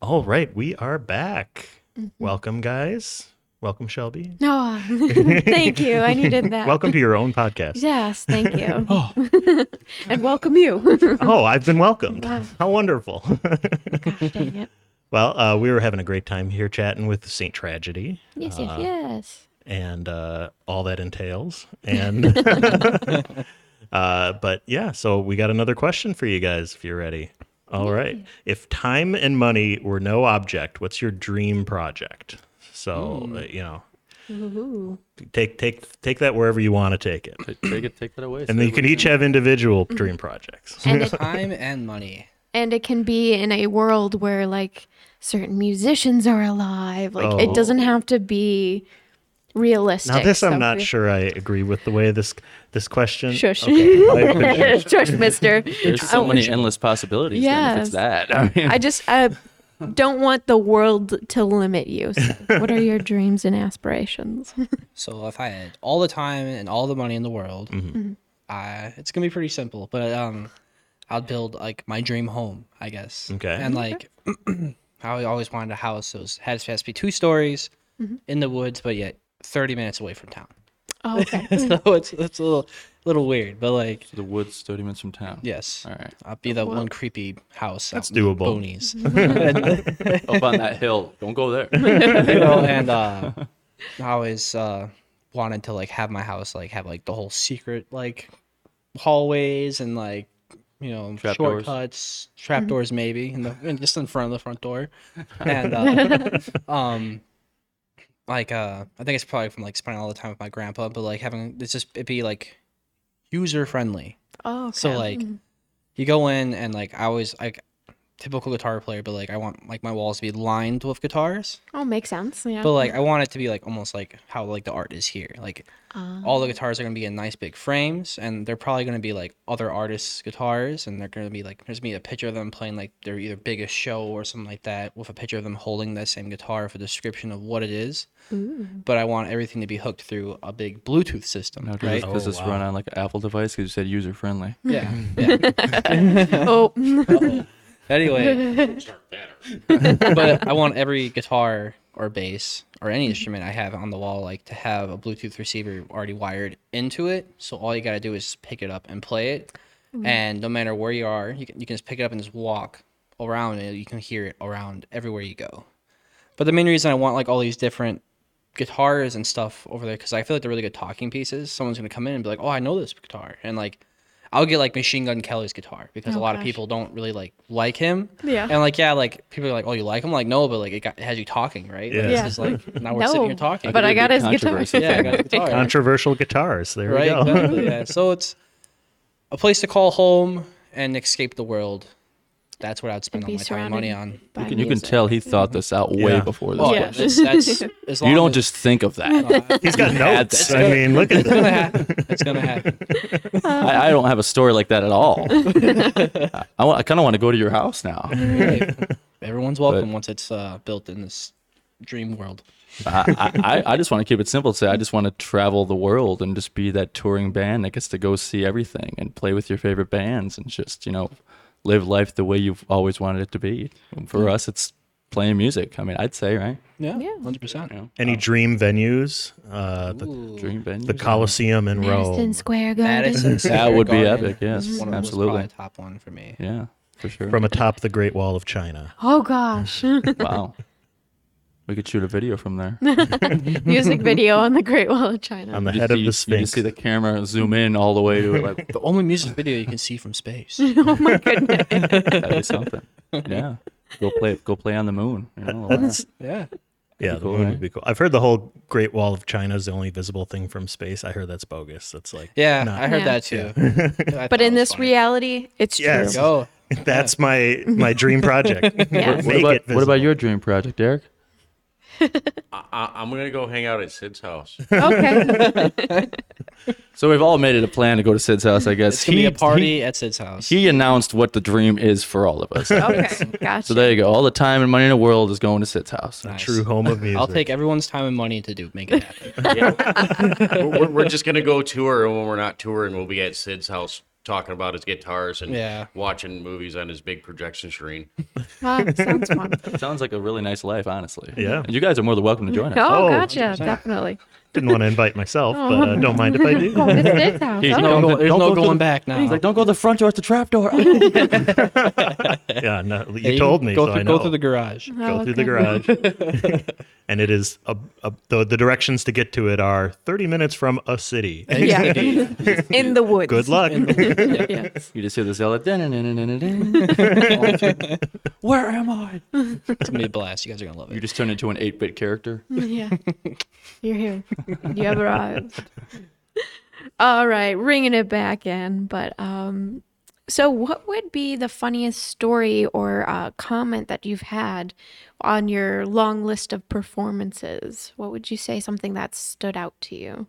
Speaker 2: All right, we are back.
Speaker 1: Mm-hmm.
Speaker 2: Welcome, guys. Welcome, Shelby.
Speaker 1: Oh, thank you. I needed that.
Speaker 2: Welcome to your own podcast.
Speaker 1: Yes, thank you. oh. and welcome you.
Speaker 2: Oh, I've been welcomed. How wonderful.
Speaker 1: Gosh dang it.
Speaker 2: Well, uh, we were having a great time here chatting with Saint Tragedy
Speaker 1: Yes, yes, yes.
Speaker 2: and uh, all that entails. And uh, but yeah, so we got another question for you guys if you're ready. All right. If time and money were no object, what's your dream project? So uh, you know,
Speaker 1: Ooh.
Speaker 2: take take take that wherever you want to take it,
Speaker 3: take, take it, take that away.
Speaker 2: and then you can each have individual dream projects.
Speaker 1: And
Speaker 4: Time and money.
Speaker 1: And it can be in a world where like certain musicians are alive. Like
Speaker 2: Oh.
Speaker 1: it doesn't have to be realistic.
Speaker 2: Now this
Speaker 1: so
Speaker 2: I'm not
Speaker 1: we-
Speaker 2: sure I agree with the way this this question.
Speaker 1: Shush.
Speaker 2: I've been-
Speaker 1: Shush, mister.
Speaker 3: There's so
Speaker 1: I-
Speaker 3: many endless possibilities.
Speaker 1: Yeah,
Speaker 3: it's that. I mean,
Speaker 1: I just I don't want the world to limit you. So what are your dreams and aspirations?
Speaker 4: So if I had all the time and all the money in the world, uh, it's gonna be pretty simple. But um, I'd build like my dream home, I guess.
Speaker 2: Okay.
Speaker 4: And like, I always wanted a house that was has, has to be two stories in the woods, but yet thirty minutes away from town.
Speaker 1: Oh, okay.
Speaker 4: so it's it's a little little weird, but like
Speaker 3: The woods, 30 minutes from town.
Speaker 4: yes,
Speaker 3: All right.
Speaker 4: I'll be that
Speaker 1: Well-
Speaker 4: one creepy house.
Speaker 2: That's
Speaker 4: out
Speaker 2: doable.
Speaker 4: Boonies.
Speaker 3: Up on that hill. Don't go there.
Speaker 4: you know, and uh, I always uh, wanted to like have my house like have like the whole secret like hallways and like you know
Speaker 3: Trap doors.
Speaker 4: shortcuts, trapdoors maybe, in the in, just in front of the front door, and uh, um, like uh, I think it's probably from like spending all the time with my grandpa, but like having it's just it'd be like user friendly.
Speaker 1: Oh, okay.
Speaker 4: So like you go in and like I always like typical guitar player, but like I want like my walls to be lined with guitars.
Speaker 1: oh, makes sense. Yeah.
Speaker 4: But like I want it to be like almost like how like the art is here. Like
Speaker 1: Uh,
Speaker 4: all the guitars are gonna be in nice big frames and they're probably gonna be like other artists' guitars and they're gonna be like there's gonna be a picture of them playing like their either biggest show or something like that with a picture of them holding that same guitar with a description of what it is.
Speaker 1: ooh.
Speaker 4: But I want everything to be hooked through a big Bluetooth system.
Speaker 3: Now, does,
Speaker 4: right?
Speaker 3: does
Speaker 2: Oh,
Speaker 3: this
Speaker 2: wow.
Speaker 3: run on like an Apple device? Because you said user friendly.
Speaker 4: Yeah. yeah.
Speaker 1: oh,
Speaker 4: anyway. But I want every guitar or bass or any instrument I have on the wall like to have a Bluetooth receiver already wired into it. So all you gotta do is pick it up and play it, mm-hmm. and no matter where you are, you can you can just pick it up and just walk around it. You can hear it around everywhere you go. But the main reason I want like all these different guitars and stuff over there because I feel like they're really good talking pieces. Someone's gonna come in and be like, "Oh, I know this guitar," and like. I'll get like Machine Gun Kelly's guitar because
Speaker 1: Oh,
Speaker 4: a lot of people don't really like like him.
Speaker 1: Yeah.
Speaker 4: And like yeah, like people are like, "Oh, you like him?" Like no, but like it, got, it has you talking, right?
Speaker 2: Yeah.
Speaker 4: Like,
Speaker 1: Yeah.
Speaker 4: This is like now we're sitting
Speaker 1: No,
Speaker 4: here talking.
Speaker 1: but I
Speaker 3: Could be a
Speaker 1: got his guitar.
Speaker 4: yeah, I got a guitar.
Speaker 2: Controversial guitars. There
Speaker 4: right,
Speaker 2: we go.
Speaker 4: exactly. Yeah. So it's a place to call home and escape the world. That's what I'd spend all my time and money on.
Speaker 3: You can, you can tell he thought this out way
Speaker 2: Yeah.
Speaker 3: before this.
Speaker 4: Oh,
Speaker 1: Yeah.
Speaker 4: yeah. That's, that's as long
Speaker 3: You don't
Speaker 4: as-
Speaker 3: just think of that.
Speaker 2: He's got
Speaker 3: Had
Speaker 2: notes.
Speaker 3: that.
Speaker 2: I mean, look at
Speaker 4: It's gonna
Speaker 2: that.
Speaker 4: happen. It's gonna happen.
Speaker 3: I, I don't have a story like that at all. I, wa- I kind of want to go to your house now.
Speaker 4: Hey, everyone's welcome
Speaker 3: But-
Speaker 4: once it's uh, built in this dream world.
Speaker 3: I, I, I just want to keep it simple. Say I just want to travel the world and just be that touring band that gets to go see everything and play with your favorite bands and just you know live life the way you've always wanted it to be. And for us, it's playing music. I mean, I'd say right.
Speaker 4: Yeah,
Speaker 1: Yeah.
Speaker 4: hundred percent.
Speaker 3: You know,
Speaker 2: Any dream venues? Uh, the,
Speaker 3: dream band.
Speaker 2: the Coliseum in
Speaker 1: Madison
Speaker 2: Rome.
Speaker 1: Madison Square Garden.
Speaker 4: Madison
Speaker 3: That
Speaker 4: Square
Speaker 3: would be
Speaker 4: Garden
Speaker 3: epic, yes,
Speaker 4: was one of- was
Speaker 3: absolutely.
Speaker 4: probably a top one for me.
Speaker 3: Yeah, for sure.
Speaker 2: From atop the Great Wall of China.
Speaker 1: Oh gosh,
Speaker 3: wow. We could shoot a video from there.
Speaker 1: music video on the Great Wall of China.
Speaker 2: On the
Speaker 3: You
Speaker 2: head
Speaker 3: see-
Speaker 2: of the
Speaker 3: You just
Speaker 2: Sphinx.
Speaker 3: see the camera zoom in all the way to it, like
Speaker 4: The only music video you can see from space.
Speaker 1: oh my goodness.
Speaker 3: that'd be something. Yeah, go play, go play on the moon. You know.
Speaker 2: That's,
Speaker 4: yeah.
Speaker 2: yeah, the
Speaker 3: cool,
Speaker 2: moon
Speaker 3: right?
Speaker 2: would be cool. I've heard the whole Great Wall of China is the only visible thing from space. I heard that's bogus. That's like,
Speaker 4: Yeah,
Speaker 2: not-
Speaker 4: I heard
Speaker 1: Yeah.
Speaker 4: that too. I
Speaker 1: But
Speaker 4: it
Speaker 1: in this
Speaker 4: funny.
Speaker 1: reality, it's
Speaker 2: Yes.
Speaker 1: true.
Speaker 4: Go.
Speaker 2: that's my my dream project.
Speaker 1: Yeah.
Speaker 2: Make
Speaker 3: What
Speaker 2: it
Speaker 3: about, what
Speaker 2: visible.
Speaker 3: about your dream project, Derek?
Speaker 5: I, I, I'm gonna go hang out at Sid's house.
Speaker 1: Okay.
Speaker 3: So we've all made it a plan to go to Sid's house, I guess.
Speaker 4: It's gonna be a party at Sid's house.
Speaker 3: He, he announced what the dream is for all of us.
Speaker 1: Okay. Gotcha.
Speaker 3: So there you go. All the time and money in the world is going to Sid's house.
Speaker 4: Nice.
Speaker 2: True home of music.
Speaker 4: I'll take everyone's time and money to do make it happen.
Speaker 5: we're, we're- we're just gonna go tour, and when we're not touring, we'll be at Sid's house talking about his guitars and
Speaker 4: Yeah.
Speaker 5: watching movies on his big projection screen.
Speaker 1: Sounds fun.
Speaker 3: Sounds like a really nice life, honestly.
Speaker 2: Yeah.
Speaker 3: And you guys are more than welcome to join us.
Speaker 1: Oh,
Speaker 2: Oh,
Speaker 1: gotcha. Definitely.
Speaker 2: Didn't want to invite myself, but uh, don't mind if I do.
Speaker 1: Go to house.
Speaker 3: He's
Speaker 1: Oh.
Speaker 3: no-
Speaker 4: No, go, there's
Speaker 3: Don't
Speaker 4: no
Speaker 3: go
Speaker 4: going
Speaker 3: the-
Speaker 4: back now.
Speaker 3: He's like, don't go to the front door, it's the trap door.
Speaker 2: Yeah, no, you
Speaker 4: Yeah, you
Speaker 2: told me,
Speaker 4: Go
Speaker 2: so
Speaker 4: through,
Speaker 2: I know.
Speaker 4: go through the garage.
Speaker 2: Go
Speaker 1: Oh,
Speaker 2: through the garage, and it is a, a, the the directions to get to it are thirty minutes from a city.
Speaker 1: Yeah. In the woods.
Speaker 2: Good luck.
Speaker 1: yes.
Speaker 3: you just hear this yell, where am I?
Speaker 4: It's gonna be a blast. You guys are gonna love it.
Speaker 3: You just turn into an 8-bit character.
Speaker 1: Yeah. You're here. You have arrived. All right, ringing it back in. But um, so what would be the funniest story or uh, comment that you've had on your long list of performances? What would you say something that stood out to you?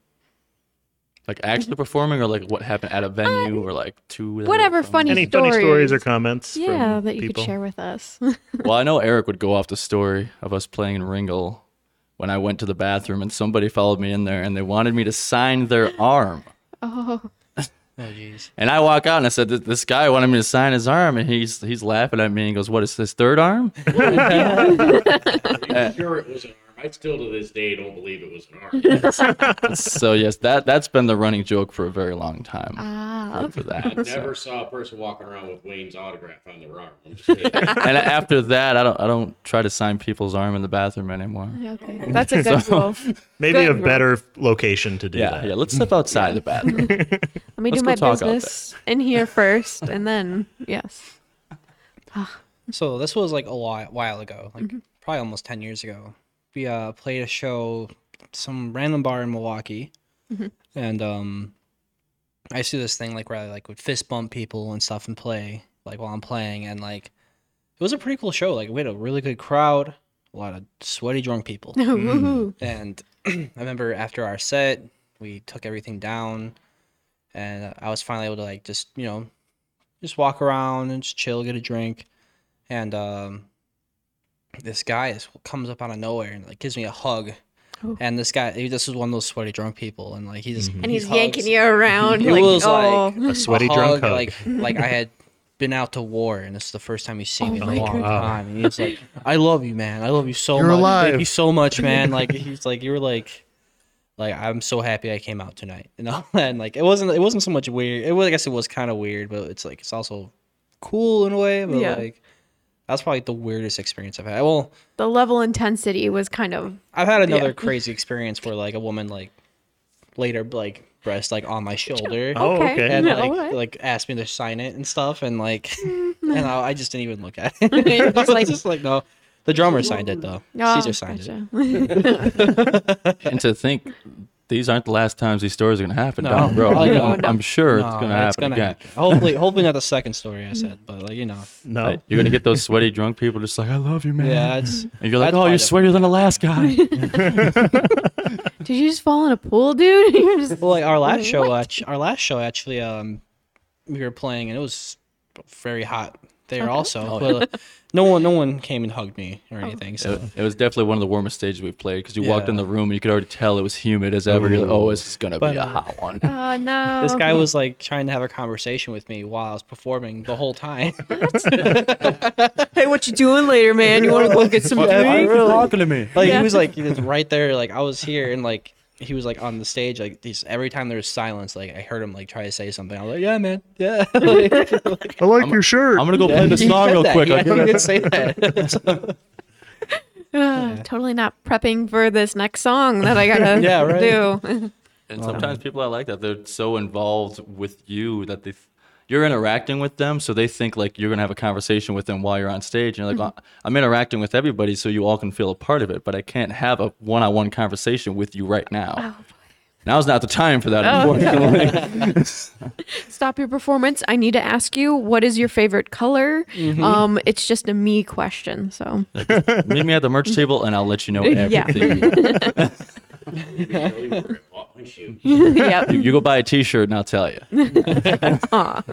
Speaker 3: Like actually performing or like what happened at a venue or like two that
Speaker 1: Whatever funny
Speaker 2: Any
Speaker 1: stories.
Speaker 2: funny stories or comments?
Speaker 1: Yeah,
Speaker 2: from
Speaker 1: that you
Speaker 2: people?
Speaker 1: could share with us.
Speaker 3: Well, I know Eric would go off the story of us playing in Ringle when I went to the bathroom and somebody followed me in there and they wanted me to sign their arm.
Speaker 1: oh,
Speaker 4: Oh jeez.
Speaker 3: And I walk out and I said, "This- "This guy wanted me to sign his arm," and he's he's laughing at me and goes, "What is this third arm?"
Speaker 5: sure it was an arm. I I still to this day don't believe it was an arm.
Speaker 3: so yes, that that's been the running joke for a very long time.
Speaker 1: Ah,
Speaker 3: for that.
Speaker 5: I
Speaker 3: so.
Speaker 5: never saw a person walking around with Wayne's autograph on their arm. I'm just.
Speaker 3: And after that, I don't I don't try to sign people's arm in the bathroom anymore.
Speaker 1: okay. That's a good rule.
Speaker 2: Maybe
Speaker 1: Good
Speaker 2: a
Speaker 1: rule.
Speaker 2: better location to do
Speaker 3: Yeah,
Speaker 2: that.
Speaker 3: yeah. Let's step outside the bathroom.
Speaker 1: Let me
Speaker 3: Let's
Speaker 1: do my business in here first, and then yes.
Speaker 4: So this was like a while, while ago, like
Speaker 1: Mm-hmm.
Speaker 4: probably almost ten years ago. We uh, played a show, some random bar in Milwaukee,
Speaker 1: Mm-hmm.
Speaker 4: and um, I used to do this thing like where I like would fist bump people and stuff and play like while I'm playing, and like it was a pretty cool show. Like we had a really good crowd, a lot of sweaty drunk people,
Speaker 1: Woohoo.
Speaker 4: and I remember after our set, we took everything down, and I was finally able to like just you know, just walk around and just chill, get a drink, and um, this guy is comes up out of nowhere and like gives me a hug.
Speaker 1: Oh.
Speaker 4: And this guy, he, this is one of those sweaty drunk people, and like he just mm-hmm.
Speaker 1: And he's
Speaker 4: hugs.
Speaker 1: yanking you around.
Speaker 4: It
Speaker 1: like,
Speaker 4: was
Speaker 1: oh.
Speaker 4: like
Speaker 2: A sweaty drunk hug.
Speaker 4: like like I had been out to war, and this is the first time he's seen oh me in
Speaker 1: Oh
Speaker 4: a long
Speaker 2: God.
Speaker 4: time. And he's like, "I love you, man. I love you so
Speaker 2: You're
Speaker 4: much.
Speaker 2: alive."
Speaker 4: Thank you so much, man." Like he's like, "You're like." Like I'm so happy I came out tonight, you know, and like it wasn't it wasn't so much weird. It was I guess it was kind of weird, but it's like it's also cool in a way. But
Speaker 1: Yeah.
Speaker 4: like that's probably the weirdest experience I've had. Well,
Speaker 1: the level intensity was kind of
Speaker 4: I've had another
Speaker 1: Yeah.
Speaker 4: crazy experience where like a woman like later like breast like on my shoulder.
Speaker 2: Oh,
Speaker 1: Okay.
Speaker 2: okay.
Speaker 4: and like
Speaker 1: alright.
Speaker 4: like asked me to sign it and stuff and like and I, I just didn't even look at
Speaker 1: You're
Speaker 4: it.
Speaker 1: just
Speaker 4: I
Speaker 1: like-
Speaker 4: just like no. The drummer signed it though.
Speaker 1: oh,
Speaker 4: Caesar signed it.
Speaker 3: and to think these aren't the last times these stories are gonna happen
Speaker 4: No.
Speaker 3: down the road.
Speaker 4: No.
Speaker 3: I'm sure it's gonna happen again.
Speaker 4: Hopefully, hopefully not the second story I said, but like you know,
Speaker 2: No.
Speaker 3: Like, you're gonna get those sweaty drunk people just like, I love you, man.
Speaker 4: yeah, it's
Speaker 3: And you're like, oh, you're
Speaker 4: the-
Speaker 3: sweatier than the last guy.
Speaker 1: Did you just fall in a pool, dude? You're just
Speaker 4: well, like our last show,
Speaker 1: What?
Speaker 4: act- our last show actually, um, we were playing and it was very hot there also. But uh, no one, no one came and hugged me or anything. So
Speaker 3: it, it was definitely one of the warmest stages we've played because you walked in the room and you could already tell it was humid as ever. You're like, oh, this is gonna
Speaker 4: But,
Speaker 3: be a hot one.
Speaker 1: oh no.
Speaker 4: this guy was like trying to have a conversation with me while I was performing the whole time.
Speaker 1: Hey, what you doing later, man? You want to go get some drinks?
Speaker 3: talking to me.
Speaker 4: Like
Speaker 1: Yeah.
Speaker 4: he was like he was right there, like I was here, and like he was like on the stage, like these every time there was silence, like I heard him like try to say something. I was like, yeah, man, yeah. Like,
Speaker 2: I like your shirt.
Speaker 3: I'm gonna go
Speaker 4: yeah,
Speaker 3: play the song real
Speaker 4: that.
Speaker 3: quick.
Speaker 4: Yeah,
Speaker 3: I'll
Speaker 4: he
Speaker 3: get
Speaker 4: say that.
Speaker 1: Ah, Totally not prepping for this next song that I gotta
Speaker 4: Yeah, right.
Speaker 1: do.
Speaker 3: And sometimes people are like that. They're so involved with you that they, you're interacting with them, so they think like you're gonna have a conversation with them while you're on stage. And you're like, "Oh, I'm interacting with everybody, so you all can feel a part of it. But I can't have a one-on-one conversation with you right now. Oh, Now's not the time for that,
Speaker 1: Oh,
Speaker 3: unfortunately.
Speaker 1: Stop your performance. I need to ask you, what is your favorite color?
Speaker 4: Mm-hmm.
Speaker 1: Um, it's just a me question. So
Speaker 3: Meet me at the merch table, and I'll let you know
Speaker 1: Yeah.
Speaker 3: everything.
Speaker 5: Really wore it, bought my shoes.
Speaker 1: yeah.
Speaker 3: you, you go buy a T-shirt, and I'll tell you.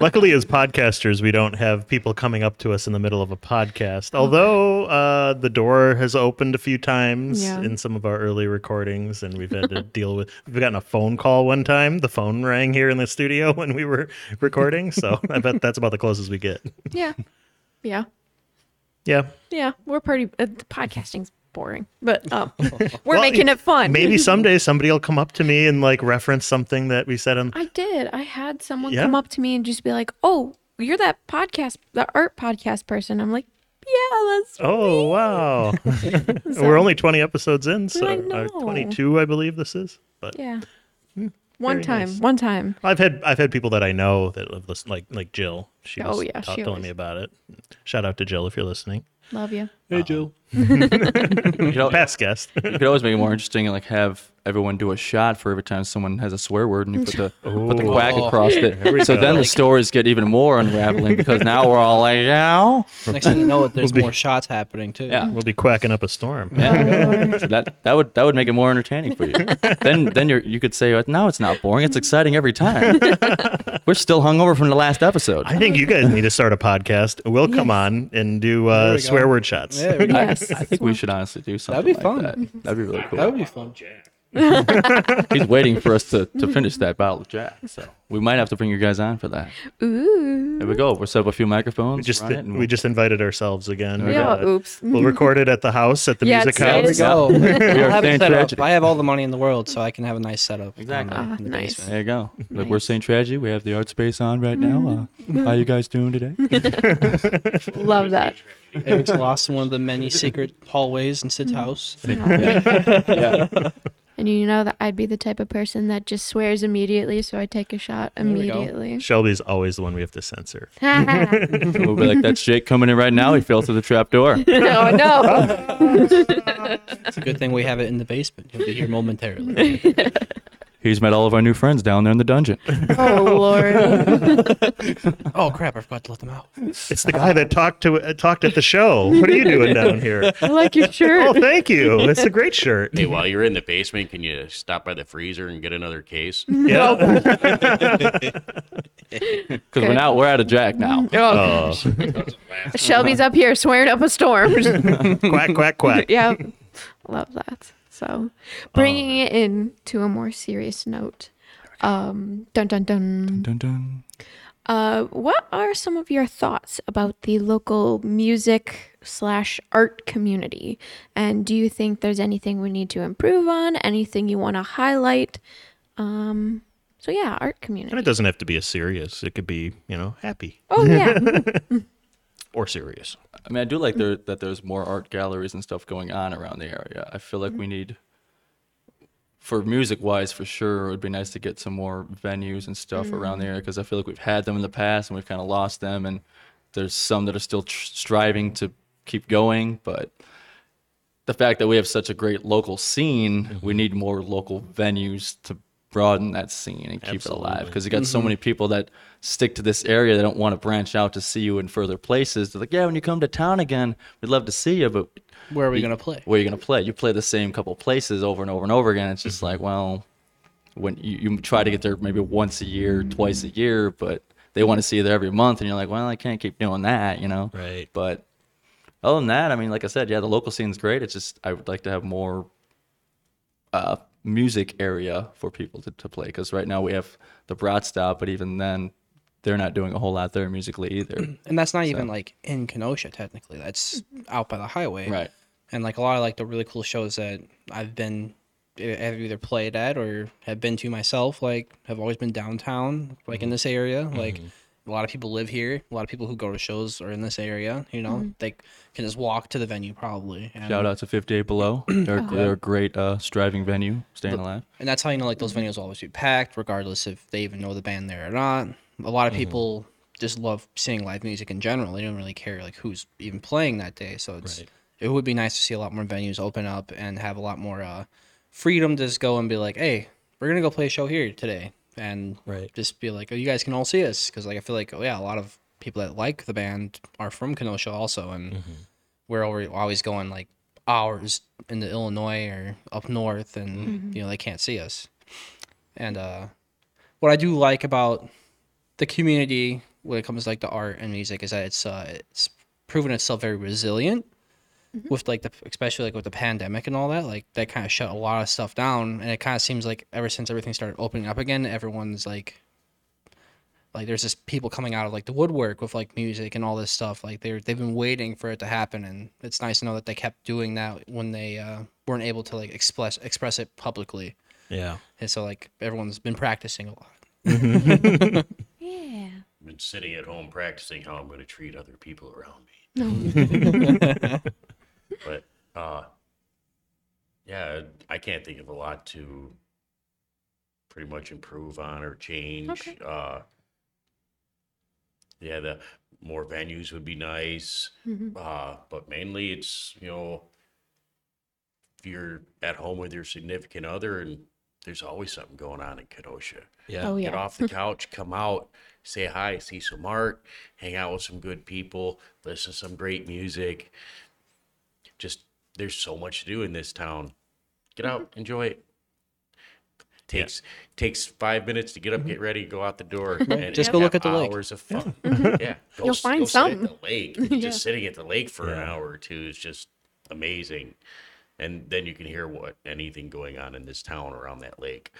Speaker 2: Luckily, as podcasters, we don't have people coming up to us in the middle of a podcast. Although uh, the door has opened a few times
Speaker 1: Yeah.
Speaker 2: in some of our early recordings, and we've had to deal with. We've gotten a phone call one time. The phone rang here in the studio when we were recording. So I bet that's about the closest we get.
Speaker 1: Yeah. Yeah.
Speaker 2: Yeah,
Speaker 1: Yeah. We're pretty, uh, podcasting's boring, but um, we're
Speaker 2: Well,
Speaker 1: making it fun.
Speaker 2: maybe someday somebody will come up to me and like reference something that we said on.
Speaker 1: I did. I had someone
Speaker 2: Yeah?
Speaker 1: come up to me and just be like, "Oh, you're that podcast, the art podcast person." I'm like, "Yeah, that's
Speaker 2: Oh wow! we're only twenty episodes in, so
Speaker 1: I
Speaker 2: uh, twenty-two, I believe this is. But
Speaker 1: yeah."
Speaker 2: Hmm,
Speaker 1: One
Speaker 2: very
Speaker 1: time,
Speaker 2: nice.
Speaker 1: one time.
Speaker 2: I've had I've had people that I know that have listened, like like Jill. She was
Speaker 1: Oh, yeah, she
Speaker 2: telling
Speaker 1: always-
Speaker 2: me about it. Shout out to Jill if you're listening.
Speaker 1: Love you.
Speaker 3: Hey, Jill.
Speaker 2: You
Speaker 3: know-
Speaker 2: past guest.
Speaker 3: You could always make it more interesting and like have everyone do a shot for every time someone has a swear word and you put the put the quack
Speaker 4: Oh.
Speaker 3: across it. So
Speaker 2: go.
Speaker 3: then the stories get even more unraveling because now we're all like, yeah,
Speaker 4: Next thing you know, there's
Speaker 2: We'll be-
Speaker 4: more shots happening too.
Speaker 3: yeah.
Speaker 2: we'll be quacking up a storm.
Speaker 3: Yeah. So that that would that would make it more entertaining for you. then then you you could say no, it's not boring. It's exciting every time. We're still hungover from the last episode.
Speaker 2: I think you guys need to start a podcast. We'll come
Speaker 1: Yes.
Speaker 2: on and do uh,
Speaker 4: we
Speaker 2: swear word shots.
Speaker 4: Yeah, we-
Speaker 1: Yes.
Speaker 3: I think we should honestly do something.
Speaker 4: That'd be
Speaker 3: like
Speaker 4: fun.
Speaker 3: That. That'd be really cool.
Speaker 4: that would be fun.
Speaker 5: Jack.
Speaker 3: He's waiting for us to, to finish that bottle of Jack. So we might have to bring you guys on for that.
Speaker 1: Ooh.
Speaker 3: There we go. We'll set up a few microphones.
Speaker 2: We just
Speaker 3: run it, and
Speaker 2: we just invited ourselves again.
Speaker 3: we
Speaker 1: Yeah,
Speaker 2: Uh,
Speaker 1: oops.
Speaker 2: We'll record it at the house at the
Speaker 1: Yeah,
Speaker 2: music
Speaker 1: it's-
Speaker 2: house.
Speaker 1: it's-
Speaker 4: There we go.
Speaker 3: We are
Speaker 4: I'll have it
Speaker 3: staying
Speaker 4: set up.
Speaker 3: tragedy.
Speaker 4: I have all the money in the world, so I can have a nice setup.
Speaker 3: Exactly.
Speaker 4: on, uh,
Speaker 1: Ah,
Speaker 4: in the
Speaker 1: nice.
Speaker 4: basement.
Speaker 3: There you go. Look, we're
Speaker 1: Nice.
Speaker 3: St. Tragedy. We have the art space on right now. Uh, how you guys doing today?
Speaker 1: Love that.
Speaker 4: Eric's lost in one of the many secret hallways in Sid's house.
Speaker 3: yeah.
Speaker 1: And you know that I'd be the type of person that just swears immediately, so I take a shot immediately.
Speaker 2: Shelby's always the one we have to censor.
Speaker 3: We'll be like, that's Jake coming in right now. He fell through the trap door.
Speaker 1: oh no!
Speaker 4: It's a good thing we have it in the basement. He'll be here momentarily.
Speaker 3: He's met all of our new friends down there in the dungeon.
Speaker 1: Oh lord!
Speaker 4: oh crap! I forgot to let them out.
Speaker 2: It's the guy that talked to uh, talked at the show. What are you doing down here?
Speaker 1: I like your shirt.
Speaker 2: Oh, thank you. It's a great shirt.
Speaker 5: Hey, while you're in the basement, can you stop by the freezer and get another case?
Speaker 2: Yeah.
Speaker 3: Because we're now we're out of Jack now.
Speaker 1: Oh,
Speaker 2: Oh,
Speaker 1: Shelby's up here swearing up a storm.
Speaker 2: quack quack quack.
Speaker 1: yeah, love that. So, bringing it in to a more serious note. Um, dun dun dun.
Speaker 3: Dun, dun.
Speaker 1: Uh, what are some of your thoughts about the local music slash art community? And do you think there's anything we need to improve on? Anything you want to highlight? Um, so yeah, art community.
Speaker 2: And it doesn't have to be a serious. It could be, you know, happy
Speaker 1: Oh yeah,
Speaker 2: or serious.
Speaker 3: I mean, I do like there that there's more art galleries and stuff going on around the area. I feel like we mm-hmm. need, for music wise, for sure, it would be nice to get some more venues and stuff mm-hmm. around the area because I feel like we've had them in the past and we've kind of lost them, and there's some that are still tr- striving to keep going, but. The fact that we have such a great local scene, we mm-hmm. need more local venues to broaden that scene and keep it alive. Because you got so many people that stick to this area. They don't want to branch out to see you in further places. They're like, yeah, when you come to town again, we'd love to see you, but
Speaker 4: Where are we gonna play?
Speaker 3: where are you going to play? You play the same couple places over and over and over again. It's just like, well, when you, you try to get there maybe once a year, twice a year, but they want to see you there every month, and you're like, well, I can't keep doing that, you know?
Speaker 2: Right.
Speaker 3: But other than that, I mean, like I said, yeah, the local scene's great. It's just I would like to have more uh, music area for people to, to play because right now we have the Brat Stop, but even then, they're not doing a whole lot there musically either.
Speaker 4: And that's not even like in Kenosha technically. That's out by the highway.
Speaker 3: right.
Speaker 4: And like a lot of like the really cool shows that I've been have either played at or have been to myself, like have always been downtown, like in mm-hmm. this area. Like mm-hmm. A lot of people live here. A lot of people who go to shows are in this area. You know, they can just walk to the venue probably. And,
Speaker 3: Shout out to 58 Below. They're, they're a great uh, striving venue, staying alive.
Speaker 4: and that's how you know like those venues will always be packed, regardless if they even know the band there or not. A lot of people just love seeing live music in general. They don't really care like who's even playing that day. So it's
Speaker 2: Right.
Speaker 4: it would be nice to see a lot more venues open up and have a lot more uh, freedom to just go and be like, hey, we're gonna go play a show here today, and
Speaker 2: Right.
Speaker 4: just be like, oh, you guys can all see us because like I feel like oh yeah, a lot of people that like the band are from Kenosha also, and we're already always going like hours into Illinois or up north, and you know they can't see us. And uh, what I do like about the community when it comes to like the art and music is that it's uh, it's proven itself very resilient with like the especially like with the pandemic and all that like that kind of shut a lot of stuff down and it kind of seems like ever since everything started opening up again everyone's like like there's just people coming out of like the woodwork with like music and all this stuff like they're they've been waiting for it to happen and it's nice to know that they kept doing that when they uh, weren't able to like express express it publicly
Speaker 2: Yeah.
Speaker 4: and so like everyone's been practicing a lot
Speaker 1: yeah.
Speaker 5: I've been sitting at home practicing how I'm going to treat other people around me. but uh, yeah, I can't think of a lot to pretty much improve on or change.
Speaker 1: Okay.
Speaker 5: Uh, yeah, the more venues would be nice,
Speaker 1: Mhm.
Speaker 5: uh, but mainly it's you know if you're at home with your significant other and there's always something going on in Kenosha
Speaker 2: Yeah.
Speaker 1: Oh
Speaker 5: get off the couch, come out, say hi, see some art, hang out with some good people, listen to some great music. Just there's so much to do in this town. Get out, mm-hmm. enjoy it. Takes takes five minutes to get up, get mm-hmm. ready, go out the door, and
Speaker 4: Just go look at the lake.
Speaker 5: Hours of fun. Mm-hmm. Yeah, go,
Speaker 1: You'll find
Speaker 5: go sit at
Speaker 1: something.
Speaker 5: the lake.
Speaker 1: Yeah.
Speaker 5: Just sitting at the lake for an hour or two is just amazing. and then you can hear what anything going on in this town around that lake.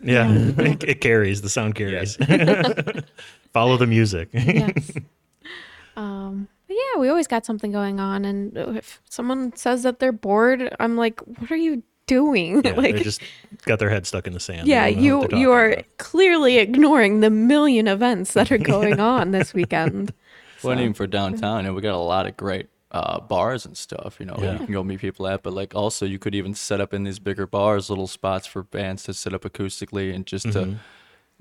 Speaker 2: Yeah, it, it carries. The sound carries. Follow the music.
Speaker 1: yes. Um, but yeah, we always got something going on, and if someone says that they're bored, I'm like, "What are you doing?"
Speaker 2: Yeah,
Speaker 1: like,
Speaker 2: they just got their head stuck in the sand.
Speaker 1: Yeah, you
Speaker 2: they're
Speaker 1: you are
Speaker 2: about.
Speaker 1: clearly ignoring the million events that are going on this weekend.
Speaker 3: Well, and
Speaker 1: So-
Speaker 3: even for downtown, and we got a lot of great uh, bars and stuff. You know,
Speaker 2: Yeah.
Speaker 3: you can go meet people at. But like, also, you could even set up in these bigger bars, little spots for bands to set up acoustically and just
Speaker 2: Mm-hmm.
Speaker 3: to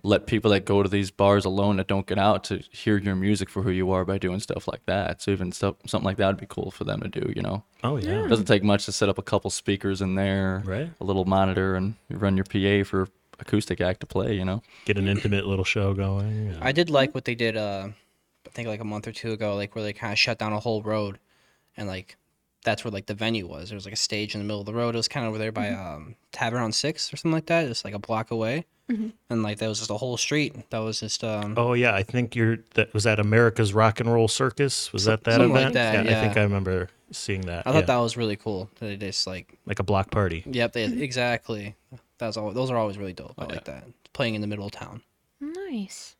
Speaker 3: let people that go to these bars alone that don't get out to hear your music for who you are by doing stuff like that. So even stuff, something like that would be cool for them to do. You know,
Speaker 2: Oh yeah.
Speaker 3: it doesn't take much to set up a couple speakers in there,
Speaker 2: Right.
Speaker 3: a little monitor, and you run your PA for acoustic act to play. You know.
Speaker 2: Get an intimate little show going. yeah.
Speaker 4: I did like what they did. Uh, I think like a month or two ago, like where they kind of shut down a whole road, and like that's where like the venue was. There was like a stage in the middle of the road. It was kind of over there by um, Tavern on Six or something like that. It's like a block away, and like that was just a whole street. That was just um,
Speaker 2: Oh yeah, I think you're that was that America's Rock and Roll Circus. Was that that
Speaker 4: something like
Speaker 2: event?
Speaker 4: that,
Speaker 2: I think. I remember seeing that.
Speaker 4: I thought
Speaker 2: yeah.
Speaker 4: that was really cool. That they just like
Speaker 2: like a block party.
Speaker 4: yep, they exactly. That's all. Those are always really dope. I
Speaker 3: Oh,
Speaker 4: like that. Playing in the middle of town.
Speaker 1: Nice.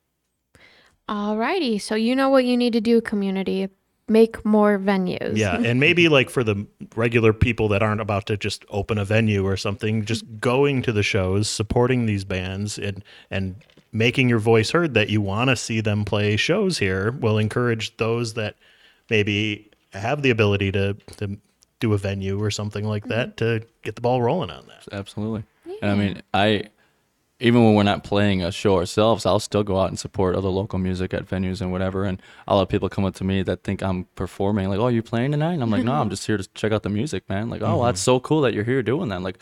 Speaker 1: Alrighty, so you know what you need to do, community. Make more venues.
Speaker 2: Yeah, and maybe like for the regular people that aren't about to just open a venue or something, just going to the shows, supporting these bands, and and making your voice heard that you want to see them play shows here will encourage those that maybe have the ability to to do a venue or something like that mm-hmm. to get the ball rolling on that.
Speaker 3: Absolutely. And I mean, I even when we're not playing a show ourselves, I'll still go out and support other local music at venues and whatever. And I'll have people come up to me that think I'm performing, like, "Oh, you playing tonight?" And I'm like, "No, I'm just here to check out the music, man." Like, "Oh, that's mm-hmm. so cool that you're here doing that." like,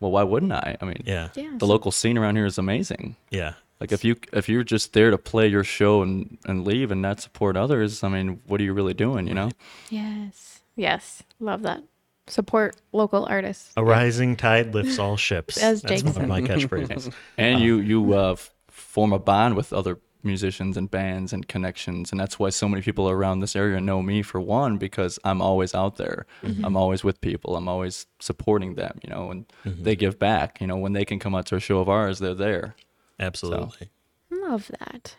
Speaker 3: well, why wouldn't I? I mean,
Speaker 2: Yeah,
Speaker 1: Yeah.
Speaker 3: the local scene around here is amazing.
Speaker 2: yeah,
Speaker 3: Like if you if you're just there to play your show and and leave and not support others, I mean, what are you really doing? You know?
Speaker 1: Yes. Yes. Love that. Support local artists.
Speaker 2: a rising tide lifts all ships.
Speaker 1: As
Speaker 2: That's
Speaker 1: Jake
Speaker 2: one of my catchphrases.
Speaker 3: and uh, you you uh, f- form a bond with other musicians and bands and connections and that's why so many people around this area know me for one because i'm always out there mm-hmm. i'm always with people i'm always supporting them you know and mm-hmm. they give back you know when they can come out to a show of ours they're there
Speaker 2: Absolutely.
Speaker 1: Love that.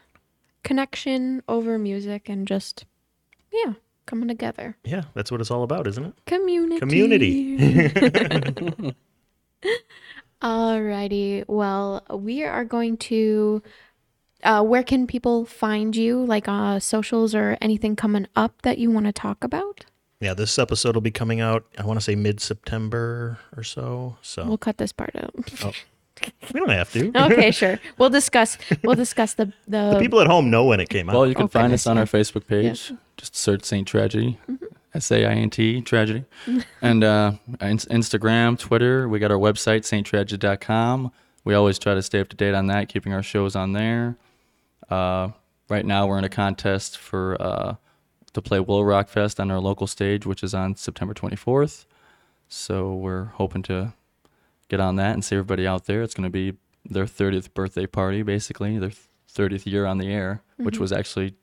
Speaker 1: Connection over music and just, yeah, coming together.
Speaker 2: Yeah, that's what it's all about, isn't it?
Speaker 1: Community.
Speaker 2: Community.
Speaker 1: Alrighty. Well, we are going to. Uh, where can people find you? Like uh, socials or anything coming up that you want to talk about?
Speaker 2: Yeah, this episode will be coming out. I want to say mid September or so. So
Speaker 1: We'll cut this part out.
Speaker 2: we don't have to.
Speaker 1: okay, sure. We'll discuss. We'll discuss the the.
Speaker 2: The people at home know when it came out.
Speaker 3: well you can
Speaker 1: Oh,
Speaker 3: find us on our facebook page just search saint tragedy s-a-i-n-t tragedy and uh in- instagram twitter we got our website sainttragedy.com we always try to stay up to date on that keeping our shows on there Uh, right now, we're in a contest for uh, to play WIIL Rock Fest on our local stage, which is on September 24th. So we're hoping to get on that and see everybody out there. It's going to be their 30th birthday party, basically their 30th year on the air, which was actually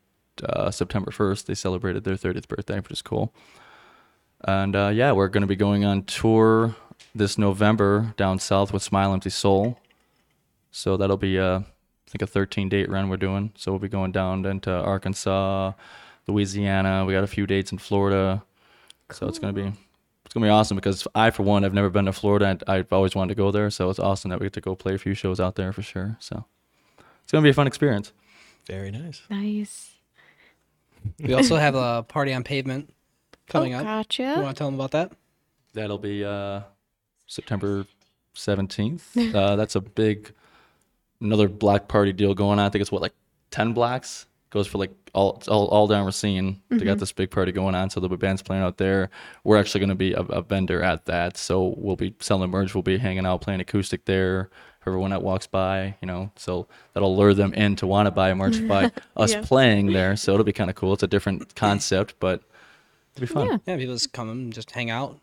Speaker 3: uh, September 1st. They celebrated their 30th birthday, which is cool. And uh, yeah, we're going to be going on tour this November down south with Smile Empty Soul. So that'll be uh, I think a 13 date run we're doing. So we'll be going down into Arkansas, Louisiana. We got a few dates in Florida. So it's gonna be it's gonna be awesome because I, for one, have never been to Florida. and I've always wanted to go there. So it's awesome that we get to go play a few shows out there for sure. So it's gonna be a fun experience.
Speaker 2: Very nice.
Speaker 1: nice.
Speaker 4: We also have a party on pavement coming
Speaker 1: oh,
Speaker 4: up.
Speaker 1: Gotcha.
Speaker 4: You want to tell them about that?
Speaker 3: That'll be uh, September 17th. uh, that's a big, another block party deal going on. I think it's what, like 10 blocks? Goes for like all all, all down Racine. They got mm-hmm. this big party going on. So there'll be bands playing out there. We're actually going to be a, a vendor at that. So we'll be selling merch. We'll be hanging out, playing acoustic there. for Everyone that walks by, you know, so that'll lure them in to want to buy merch by us
Speaker 1: Yes.
Speaker 3: playing there. So it'll be kind of cool. It's a different concept, but it'll be fun.
Speaker 1: Yeah.
Speaker 4: Yeah, people just come and just hang out,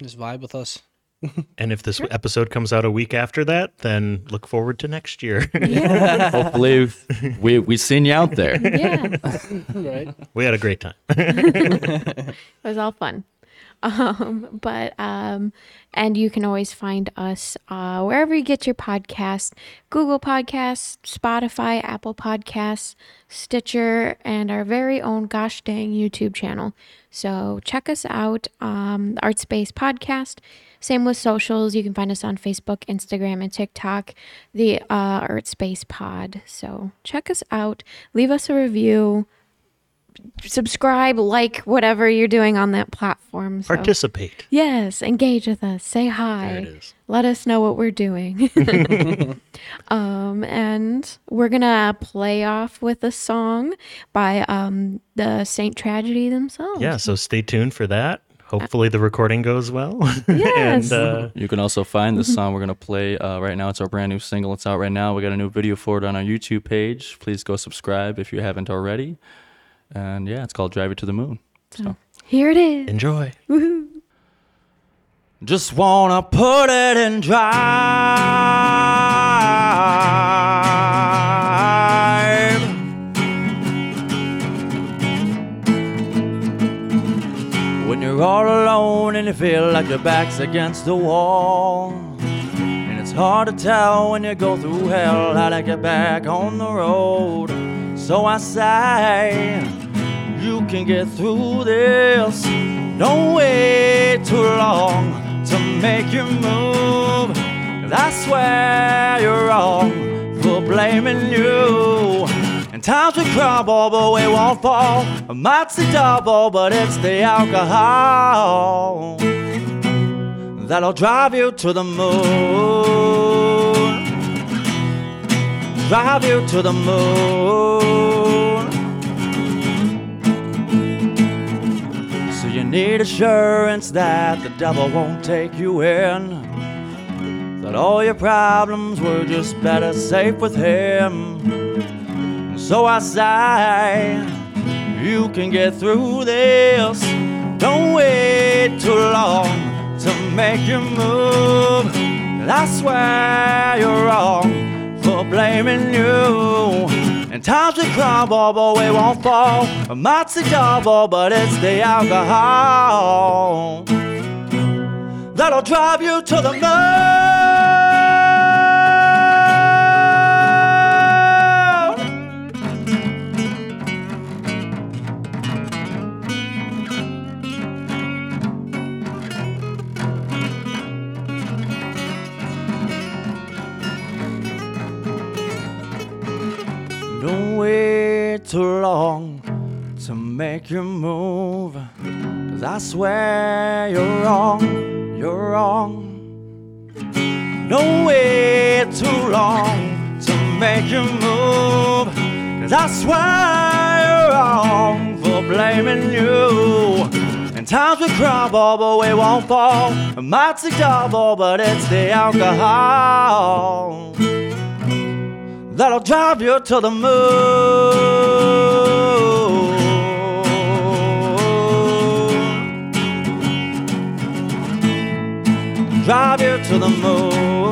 Speaker 4: just vibe with us.
Speaker 2: And if this episode comes out a week after that, then look forward to next year.
Speaker 3: Hopefully, we we seen you out there.
Speaker 1: Yeah.
Speaker 4: Right.
Speaker 2: we had a great time.
Speaker 1: It was all fun. Um, but um, and you can always find us uh, wherever you get your podcasts: Google Podcasts, Spotify, Apple Podcasts, Stitcher, and our very own Gosh Dang YouTube channel. So check us out, um, Art Space Podcast. Same with socials. You can find us on Facebook, Instagram, and TikTok, the uh, Art Space Pod. So check us out. Leave us a review. Subscribe, like whatever you're doing on that platform. So.
Speaker 2: Participate.
Speaker 1: Yes, engage with us. Say hi.
Speaker 2: There it is.
Speaker 1: Let us know what we're doing. um, and we're gonna play off with a song by um, the Saint Tragedy themselves.
Speaker 2: Yeah, so stay tuned for that. Hopefully the recording goes well.
Speaker 1: Yes.
Speaker 2: and uh,
Speaker 3: You can also find the song we're gonna play uh, right now. It's our brand new single. It's out right now. We got a new video for it on our YouTube page. Please go subscribe if you haven't already. And yeah, it's called "Drive You to the Moon." So
Speaker 1: Here it is.
Speaker 2: enjoy.
Speaker 3: just wanna put it in drive. All alone and you feel like your back's against the wall. And it's hard to tell when you go through hell how to get back on the road. So I say, you can get through this. Don't wait too long to make your move. I swear you're wrong for blaming you. And times we crumble, but we won't fall. I might see double, but it's the alcohol that'll drive you to the moon. Drive you to the moon. So you need assurance that the devil won't take you in. That all your problems were just better safe with him. So I say, you can get through this. Don't wait too long to make your move. I swear you're wrong for blaming you. And times we crumble, but we won't fall. I might see double, but it's the alcohol that'll drive you to the moon. Too long to make you move. Cause I swear you're wrong, you're wrong. No way too long to make you move. Cause I swear you're wrong for blaming you. And times we crumble, but we won't fall. I might see double, but it's the alcohol that'll drive you to the moon. Drive you to the moon.